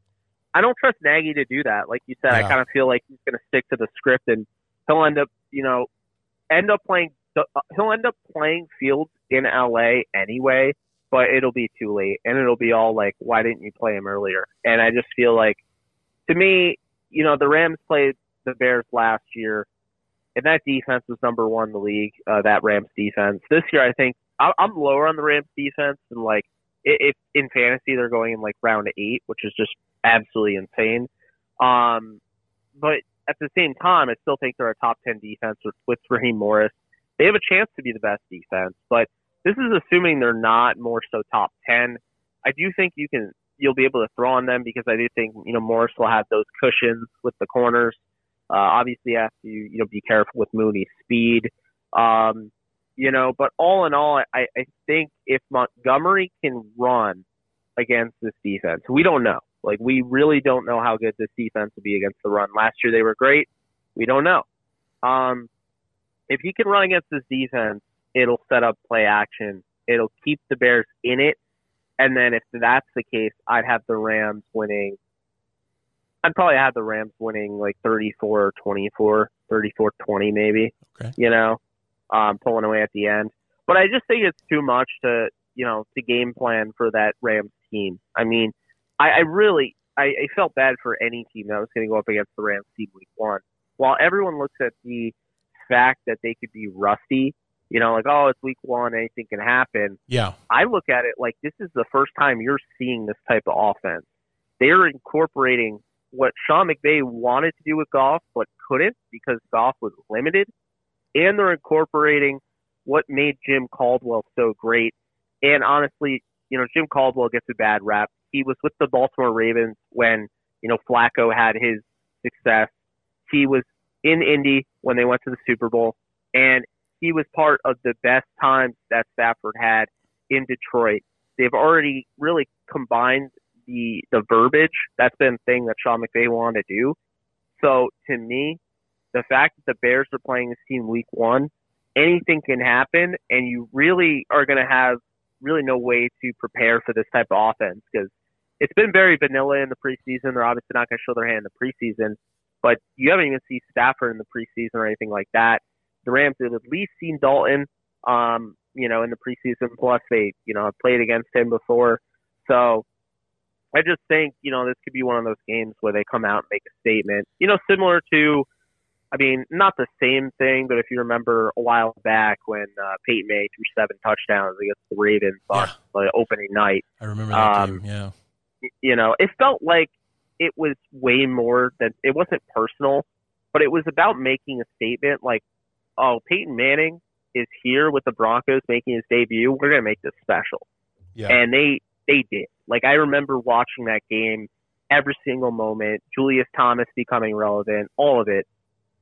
C: I don't trust Nagy to do that. Like you said, I kind of feel like he's going to stick to the script, and he'll end up, you know, end up playing. He'll end up playing Fields in LA anyway, but it'll be too late, and it'll be all like, "Why didn't you play him earlier?" And I just feel like, to me, you know, the Rams played the Bears last year, and that defense was number one in the league. Uh, that Rams defense this year, I think I- I'm lower on the Rams defense, and like if in fantasy they're going in like round eight, which is just absolutely insane. Um, but at the same time, I still think they're a top ten defense with, with Raheem Morris. They have a chance to be the best defense, but this is assuming they're not more so top ten. I do think you can you'll be able to throw on them because I do think you know Morris will have those cushions with the corners. Uh, obviously, you have to you know be careful with Mooney's speed. Um, you know, but all in all, I, I think if Montgomery can run against this defense, we don't know. Like we really don't know how good this defense will be against the run. Last year they were great. We don't know. Um, if he can run against this defense, it'll set up play action. It'll keep the Bears in it. And then if that's the case, I'd have the Rams winning. I'd probably have the Rams winning like 34 or 24, 34 20 maybe.
D: Okay.
C: You know, um, pulling away at the end. But I just think it's too much to, you know, to game plan for that Rams team. I mean, I, I really, I, I felt bad for any team that was going to go up against the Rams team week one. While everyone looks at the fact that they could be rusty, you know, like, oh, it's week one, anything can happen.
D: Yeah.
C: I look at it like this is the first time you're seeing this type of offense. They're incorporating what Sean McVay wanted to do with Goff, but couldn't because Goff was limited, and they're incorporating what made Jim Caldwell so great. And honestly, you know, Jim Caldwell gets a bad rap. He was with the Baltimore Ravens when you know Flacco had his success. He was in Indy when they went to the Super Bowl, and he was part of the best times that Stafford had in Detroit. They've already really combined the the verbiage. That's been a thing that Sean McVay wanted to do. So to me, the fact that the Bears are playing this team week one, anything can happen, and you really are going to have really no way to prepare for this type of offense because it's been very vanilla in the preseason. They're obviously not going to show their hand in the preseason, but you haven't even seen Stafford in the preseason or anything like that. The Rams have at least seen Dalton, um, you know, in the preseason. Plus, they, you know, have played against him before. So I just think, you know, this could be one of those games where they come out and make a statement. You know, similar to, I mean, not the same thing, but if you remember a while back when uh, Peyton May threw seven touchdowns against the Ravens on
D: Yeah.
C: the opening night,
D: I remember that
C: Um,
D: game. Yeah.
C: you know, it felt like it was way more than it wasn't personal, but it was about making a statement like, oh, Peyton Manning is here with the Broncos making his debut. We're going to make this special.
D: Yeah.
C: And they, they did. Like, I remember watching that game every single moment, Julius Thomas becoming relevant, all of it.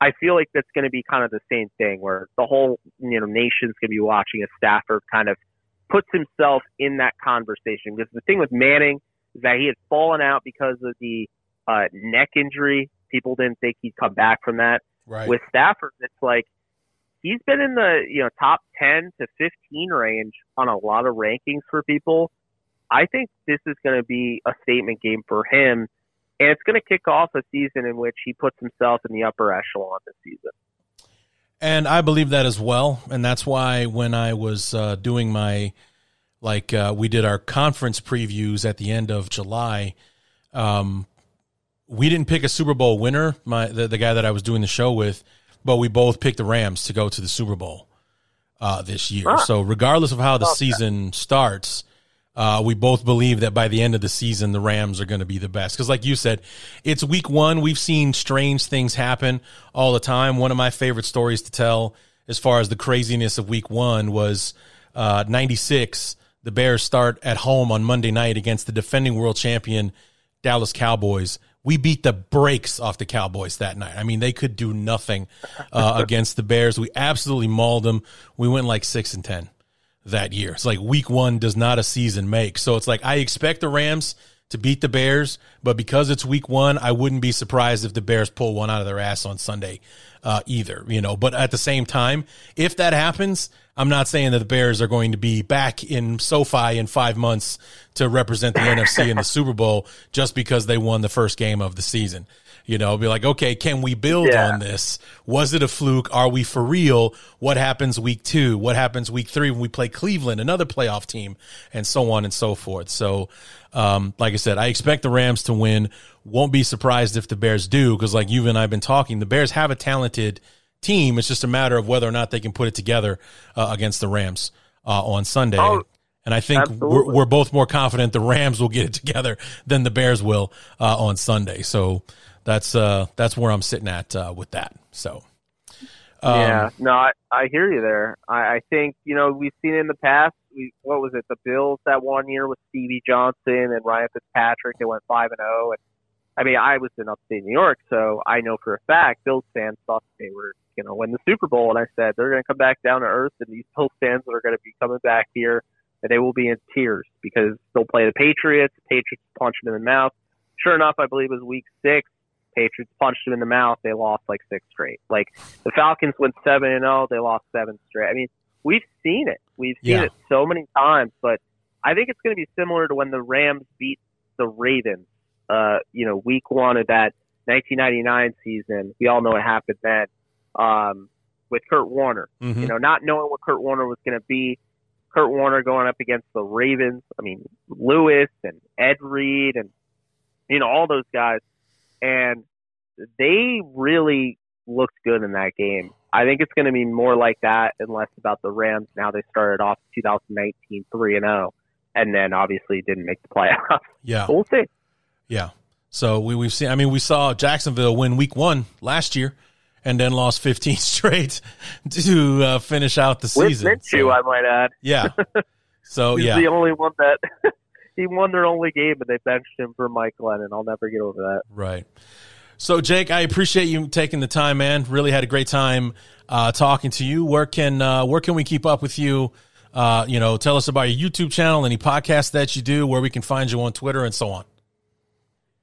C: I feel like that's going to be kind of the same thing where the whole, you know, nation's going to be watching as Stafford kind of puts himself in that conversation. Because the thing with Manning is that he had fallen out because of the uh, neck injury. People didn't think he'd come back from that.
D: right.
C: With Stafford, it's like he's been in the you know top ten to fifteen range on a lot of rankings for people. I think this is going to be a statement game for him. and it's going to kick off a season in which he puts himself in the upper echelon this season.
B: And I believe that as well, and that's why when I was uh, doing my like uh, we did our conference previews at the end of July. Um, we didn't pick a Super Bowl winner, my the, the guy that I was doing the show with, but we both picked the Rams to go to the Super Bowl uh, this year.
C: Ah.
B: So regardless of how the
C: Okay.
B: season starts, uh, we both believe that by the end of the season, the Rams are going to be the best. Because, like you said, it's week one. We've seen strange things happen all the time. One of my favorite stories to tell, as far as the craziness of week one, was uh, 96. The Bears start at home on Monday night against the defending world champion Dallas Cowboys. We beat the brakes off the Cowboys that night. I mean, they could do nothing uh, against the Bears. We absolutely mauled them. We went like six and ten that year. It's like week one does not a season make. So it's like I expect the Rams to beat the Bears, but because it's week one, I wouldn't be surprised if the Bears pull one out of their ass on Sunday uh, either. You know, but at the same time, if that happens, I'm not saying that the Bears are going to be back in SoFi in five months to represent the NFC in the Super Bowl just because they won the first game of the season. You know, be like, okay, can we build
C: Yeah.
B: on this? Was it a fluke? Are we for real? What happens week two? What happens week three when we play Cleveland, another playoff team, and so on and so forth? So, um, like I said, I expect the Rams to win. Won't be surprised if the Bears do, because like you and I have been talking, the Bears have a talented team. It's just a matter of whether or not they can put it together uh, against the Rams uh, on Sunday.
C: Oh,
B: and I think we're, we're both more confident the Rams will get it together than the Bears will uh, on Sunday. So that's uh, that's where I'm sitting at uh, with that. So um,
C: yeah, no, I, I hear you there. I, I think you know we've seen in the past. We what was it? The Bills that one year with Stevie Johnson and Ryan Fitzpatrick. They went five and zero. And I mean, I was in upstate New York, so I know for a fact Bills fans thought they were going to win the Super Bowl, and I said they're going to come back down to earth, and these Bills fans are going to be coming back here, and they will be in tears because they'll play the Patriots. The Patriots punched them in the mouth. Sure enough, I believe it was Week Six. Patriots punched them in the mouth. They lost like six straight. Like the Falcons went seven and zero. They lost seven straight. I mean, we've seen it. We've seen
B: Yeah.
C: it so many times. But I think it's going to be similar to when the Rams beat the Ravens. Uh, you know, week one of that 1999 season. We all know what happened then. Um, with Kurt Warner.
B: mhm.
C: You know, not knowing what Kurt Warner was going to be. Kurt Warner going up against the Ravens. I mean, Lewis and Ed Reed and you know all those guys, and they really looked good in that game. I think it's going to be more like that and less about the Rams. Now they started off 2019 three and zero, and then obviously didn't make the playoffs.
B: yeah,
C: But we'll see.
B: Yeah. So we we've seen. I mean, we saw Jacksonville win Week One last year, and then lost 15 straight to uh, finish out the season. With.
C: Minshew,
B: So,
C: I might add.
B: yeah. So
C: He's
B: yeah,
C: the only one that he won their only game, and they benched him for Mike Glennon. I'll never get over that.
B: Right. So, Jake, I appreciate you taking the time, man. Really had a great time uh, talking to you. Where can uh, where can we keep up with you? Uh, you know, tell us about your YouTube channel, any podcasts that you do, where we can find you on Twitter, and so on.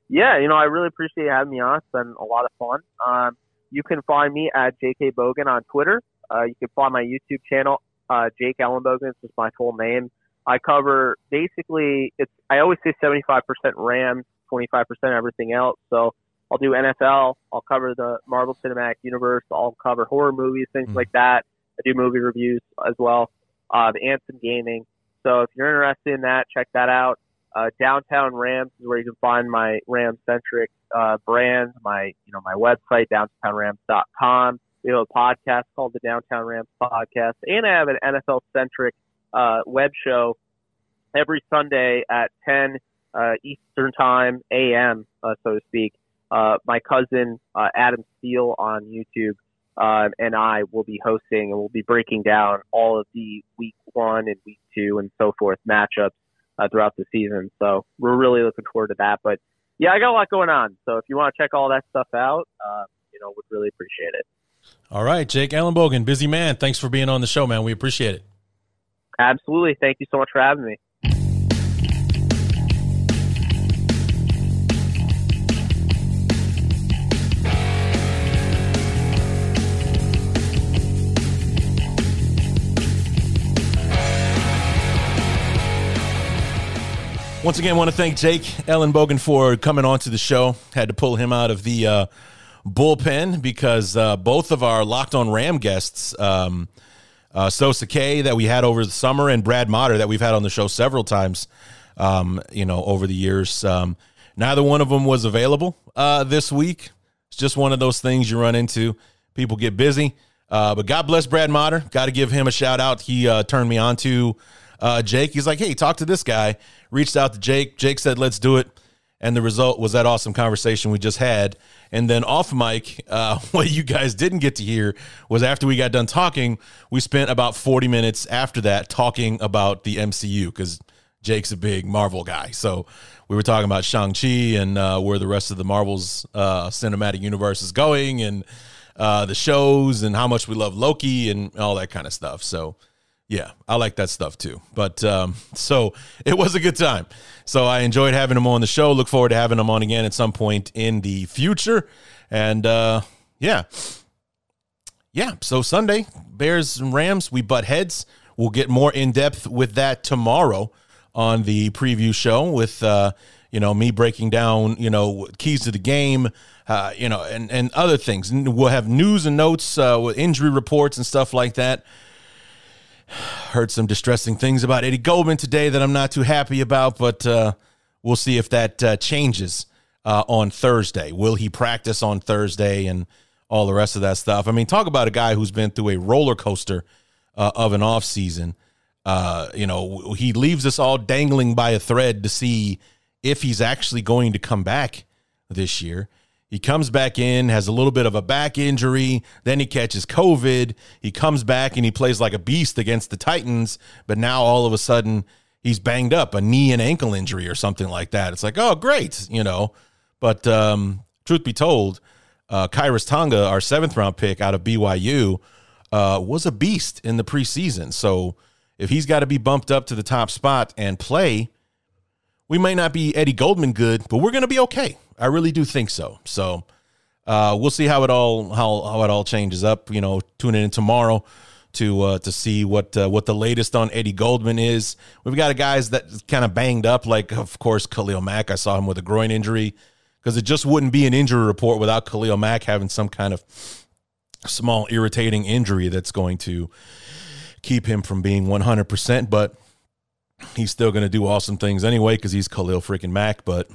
C: Yeah, you know, I really appreciate you having me on. It's been a lot of fun. Um, you can find me at JK Bogan on Twitter. Uh, you can find my YouTube channel, uh, Jake Ellenbogen. It's just my full name. I cover basically, it's, I always say 75% Rams, 25% everything else. So I'll do NFL. I'll cover the Marvel Cinematic Universe. I'll cover horror movies, things
B: Mhm.
C: like that. I do movie reviews as well. Uh, the Anthem Gaming. So if you're interested in that, check that out. Uh, Downtown Rams is where you can find my Ram centric uh, brand, my you know my website downtownrams.com. We have a podcast called the Downtown Rams Podcast, and I have an NFL centric uh, web show every Sunday at 10 uh, Eastern Time a.m. Uh, so to speak. Uh, my cousin uh, Adam Steele on YouTube uh, and I will be hosting, and we'll be breaking down all of the week one and week two and so forth matchups uh, throughout the season. So we're really looking forward to that. But yeah, I got a lot going on. So if you want to check all that stuff out, uh, you know, would really appreciate it.
B: All right, Jake Ellenbogen, busy man. Thanks for being on the show, man. We appreciate it.
C: Absolutely. Thank you so much for having me.
B: Once again, I want to thank Jake Ellen Ellenbogen for coming on to the show. Had to pull him out of the uh, bullpen because uh, both of our Locked on Ram guests, um, uh, Sosa K that we had over the summer and Brad Motter that we've had on the show several times, um, you know, over the years. Um, neither one of them was available uh, this week. It's just one of those things you run into. People get busy. Uh, but God bless Brad Motter. Got to give him a shout out. He uh, turned me on to uh, Jake. He's like, hey, talk to this guy. Reached out to Jake. Jake said, let's do it. And the result was that awesome conversation we just had. And then off mic, uh, what you guys didn't get to hear was after we got done talking, we spent about 40 minutes after that talking about the MCU because Jake's a big Marvel guy. So we were talking about Shang-Chi and uh, where the rest of the Marvel's uh, cinematic universe is going and uh, the shows and how much we love Loki and all that kind of stuff. So yeah, I like that stuff too. But um, so it was a good time. So I enjoyed having him on the show. Look forward to having him on again at some point in the future. And uh, yeah, yeah. So Sunday, Bears and Rams, we butt heads. We'll get more in depth with that tomorrow on the preview show with uh, you know me breaking down you know keys to the game. Uh, you know, and, and other things. We'll have news and notes uh, with injury reports and stuff like that. Heard some distressing things about Eddie Goldman today that I'm not too happy about, but uh, we'll see if that uh, changes uh, on Thursday. Will he practice on Thursday and all the rest of that stuff? I mean, talk about a guy who's been through a roller coaster uh, of an off season. Uh, you know, he leaves us all dangling by a thread to see if he's actually going to come back this year. He comes back in, has a little bit of a back injury, then he catches COVID. He comes back and he plays like a beast against the Titans, but now all of a sudden he's banged up, a knee and ankle injury or something like that. It's like, oh, great, you know. But um, truth be told, uh, Khyiris Tonga, our seventh round pick out of BYU, uh, was a beast in the preseason. So if he's got to be bumped up to the top spot and play, we might not be Eddie Goldman good, but we're going to be okay. I really do think so. So uh, we'll see how it all how how it all changes up. You know, tune in tomorrow to uh, to see what uh, what the latest on Eddie Goldman is. We've got a guys that kind of banged up, like of course Khalil Mack. I saw him with a groin injury because it just wouldn't be an injury report without Khalil Mack having some kind of small irritating injury that's going to keep him from being 100%. But he's still going to do awesome things anyway because he's Khalil freaking Mack. But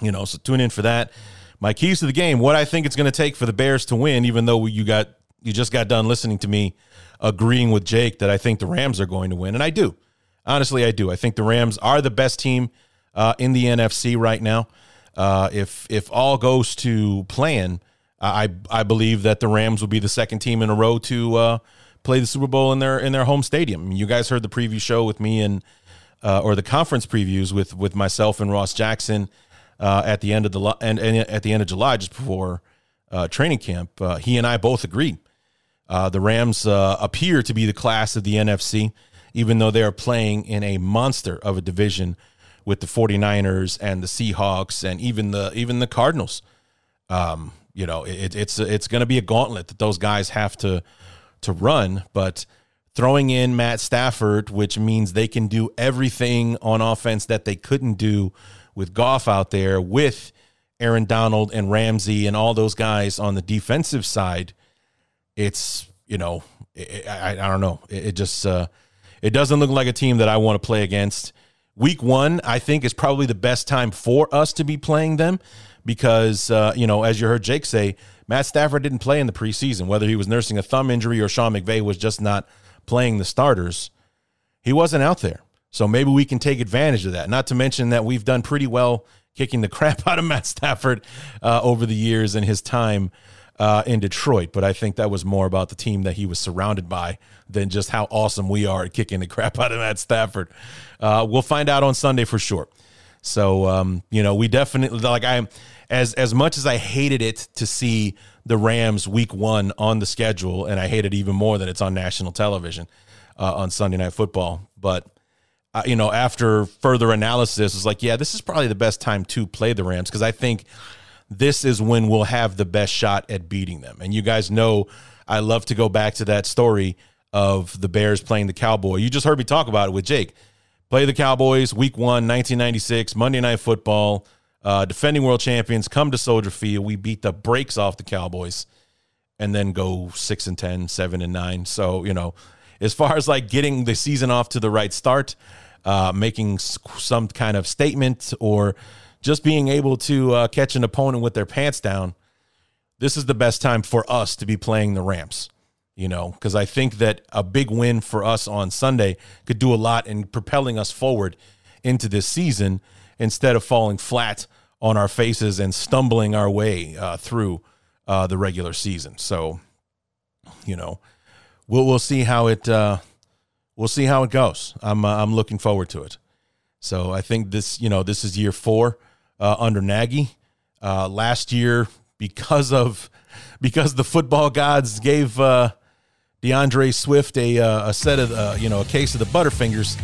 B: you know, so tune in for that. My keys to the game: what I think it's going to take for the Bears to win. Even though you got you just got done listening to me agreeing with Jake that I think the Rams are going to win, and I do. Honestly, I do. I think the Rams are the best team uh, in the NFC right now. Uh, if if all goes to plan, I I believe that the Rams will be the second team in a row to uh, play the Super Bowl in their in their home stadium. You guys heard the preview show with me and uh, or the conference previews with with myself and Ross Jackson uh, at the end of the and, and, at the end of July, just before uh, training camp. Uh, he and I both agreed. Uh, the Rams uh, appear to be the class of the NFC, even though they are playing in a monster of a division with the 49ers and the Seahawks and even the even the Cardinals. Um, you know, it, it's it's going to be a gauntlet that those guys have to to run, but throwing in Matt Stafford, which means they can do everything on offense that they couldn't do with Goff out there, with Aaron Donald and Ramsey and all those guys on the defensive side. It's you know, it, I, I don't know. It, it just uh, it doesn't look like a team that I want to play against. Week one, I think, is probably the best time for us to be playing them because uh, you know, as you heard Jake say, Matt Stafford didn't play in the preseason, whether he was nursing a thumb injury or Sean McVay was just not playing the starters. He wasn't out there. So maybe we can take advantage of that. Not to mention that we've done pretty well kicking the crap out of Matt Stafford uh, over the years and his time uh, in Detroit. But I think that was more about the team that he was surrounded by than just how awesome we are at kicking the crap out of Matt Stafford. Uh, we'll find out on Sunday for sure. So um, you know, we definitely like I as as much as I hated it to see the Rams week one on the schedule, and I hate it even more that it's on national television uh, on Sunday Night Football. But uh, you know, after further analysis, it's like, yeah, this is probably the best time to play the Rams because I think this is when we'll have the best shot at beating them. And you guys know I love to go back to that story of the Bears playing the Cowboy. You just heard me talk about it with Jake. play the Cowboys week one, 1996, Monday Night Football. Uh, defending world champions come to Soldier Field. We beat the brakes off the Cowboys and then go 6 and 10, 7 and 9. So, you know, as far as like getting the season off to the right start, uh, making some kind of statement or just being able to uh, catch an opponent with their pants down, this is the best time for us to be playing the Rams. You know, because I think that a big win for us on Sunday could do a lot in propelling us forward into this season instead of falling flat on our faces and stumbling our way uh, through uh, the regular season. So, you know, we'll we'll see how it uh, we'll see how it goes. I'm uh, I'm looking forward to it. So I think this you know this is year four uh, under Nagy. Uh, last year, because of because the football gods gave D'Andre Swift a a set of you know a case of the Butterfingers.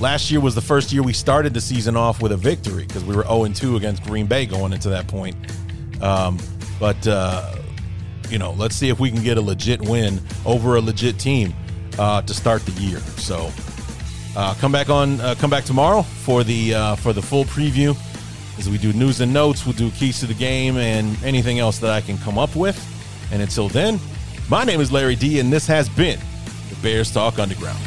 B: Last year was the first year we started the season off with a victory because we were 0 2 against Green Bay going into that point. Um, but uh, you know, let's see if we can get a legit win over a legit team uh, to start the year. So uh, come back on, uh, come back tomorrow for the uh, for the full preview. As we do news and notes, we'll do keys to the game and anything else that I can come up with. And until then, my name is Larry D, and this has been the Bears Talk Underground.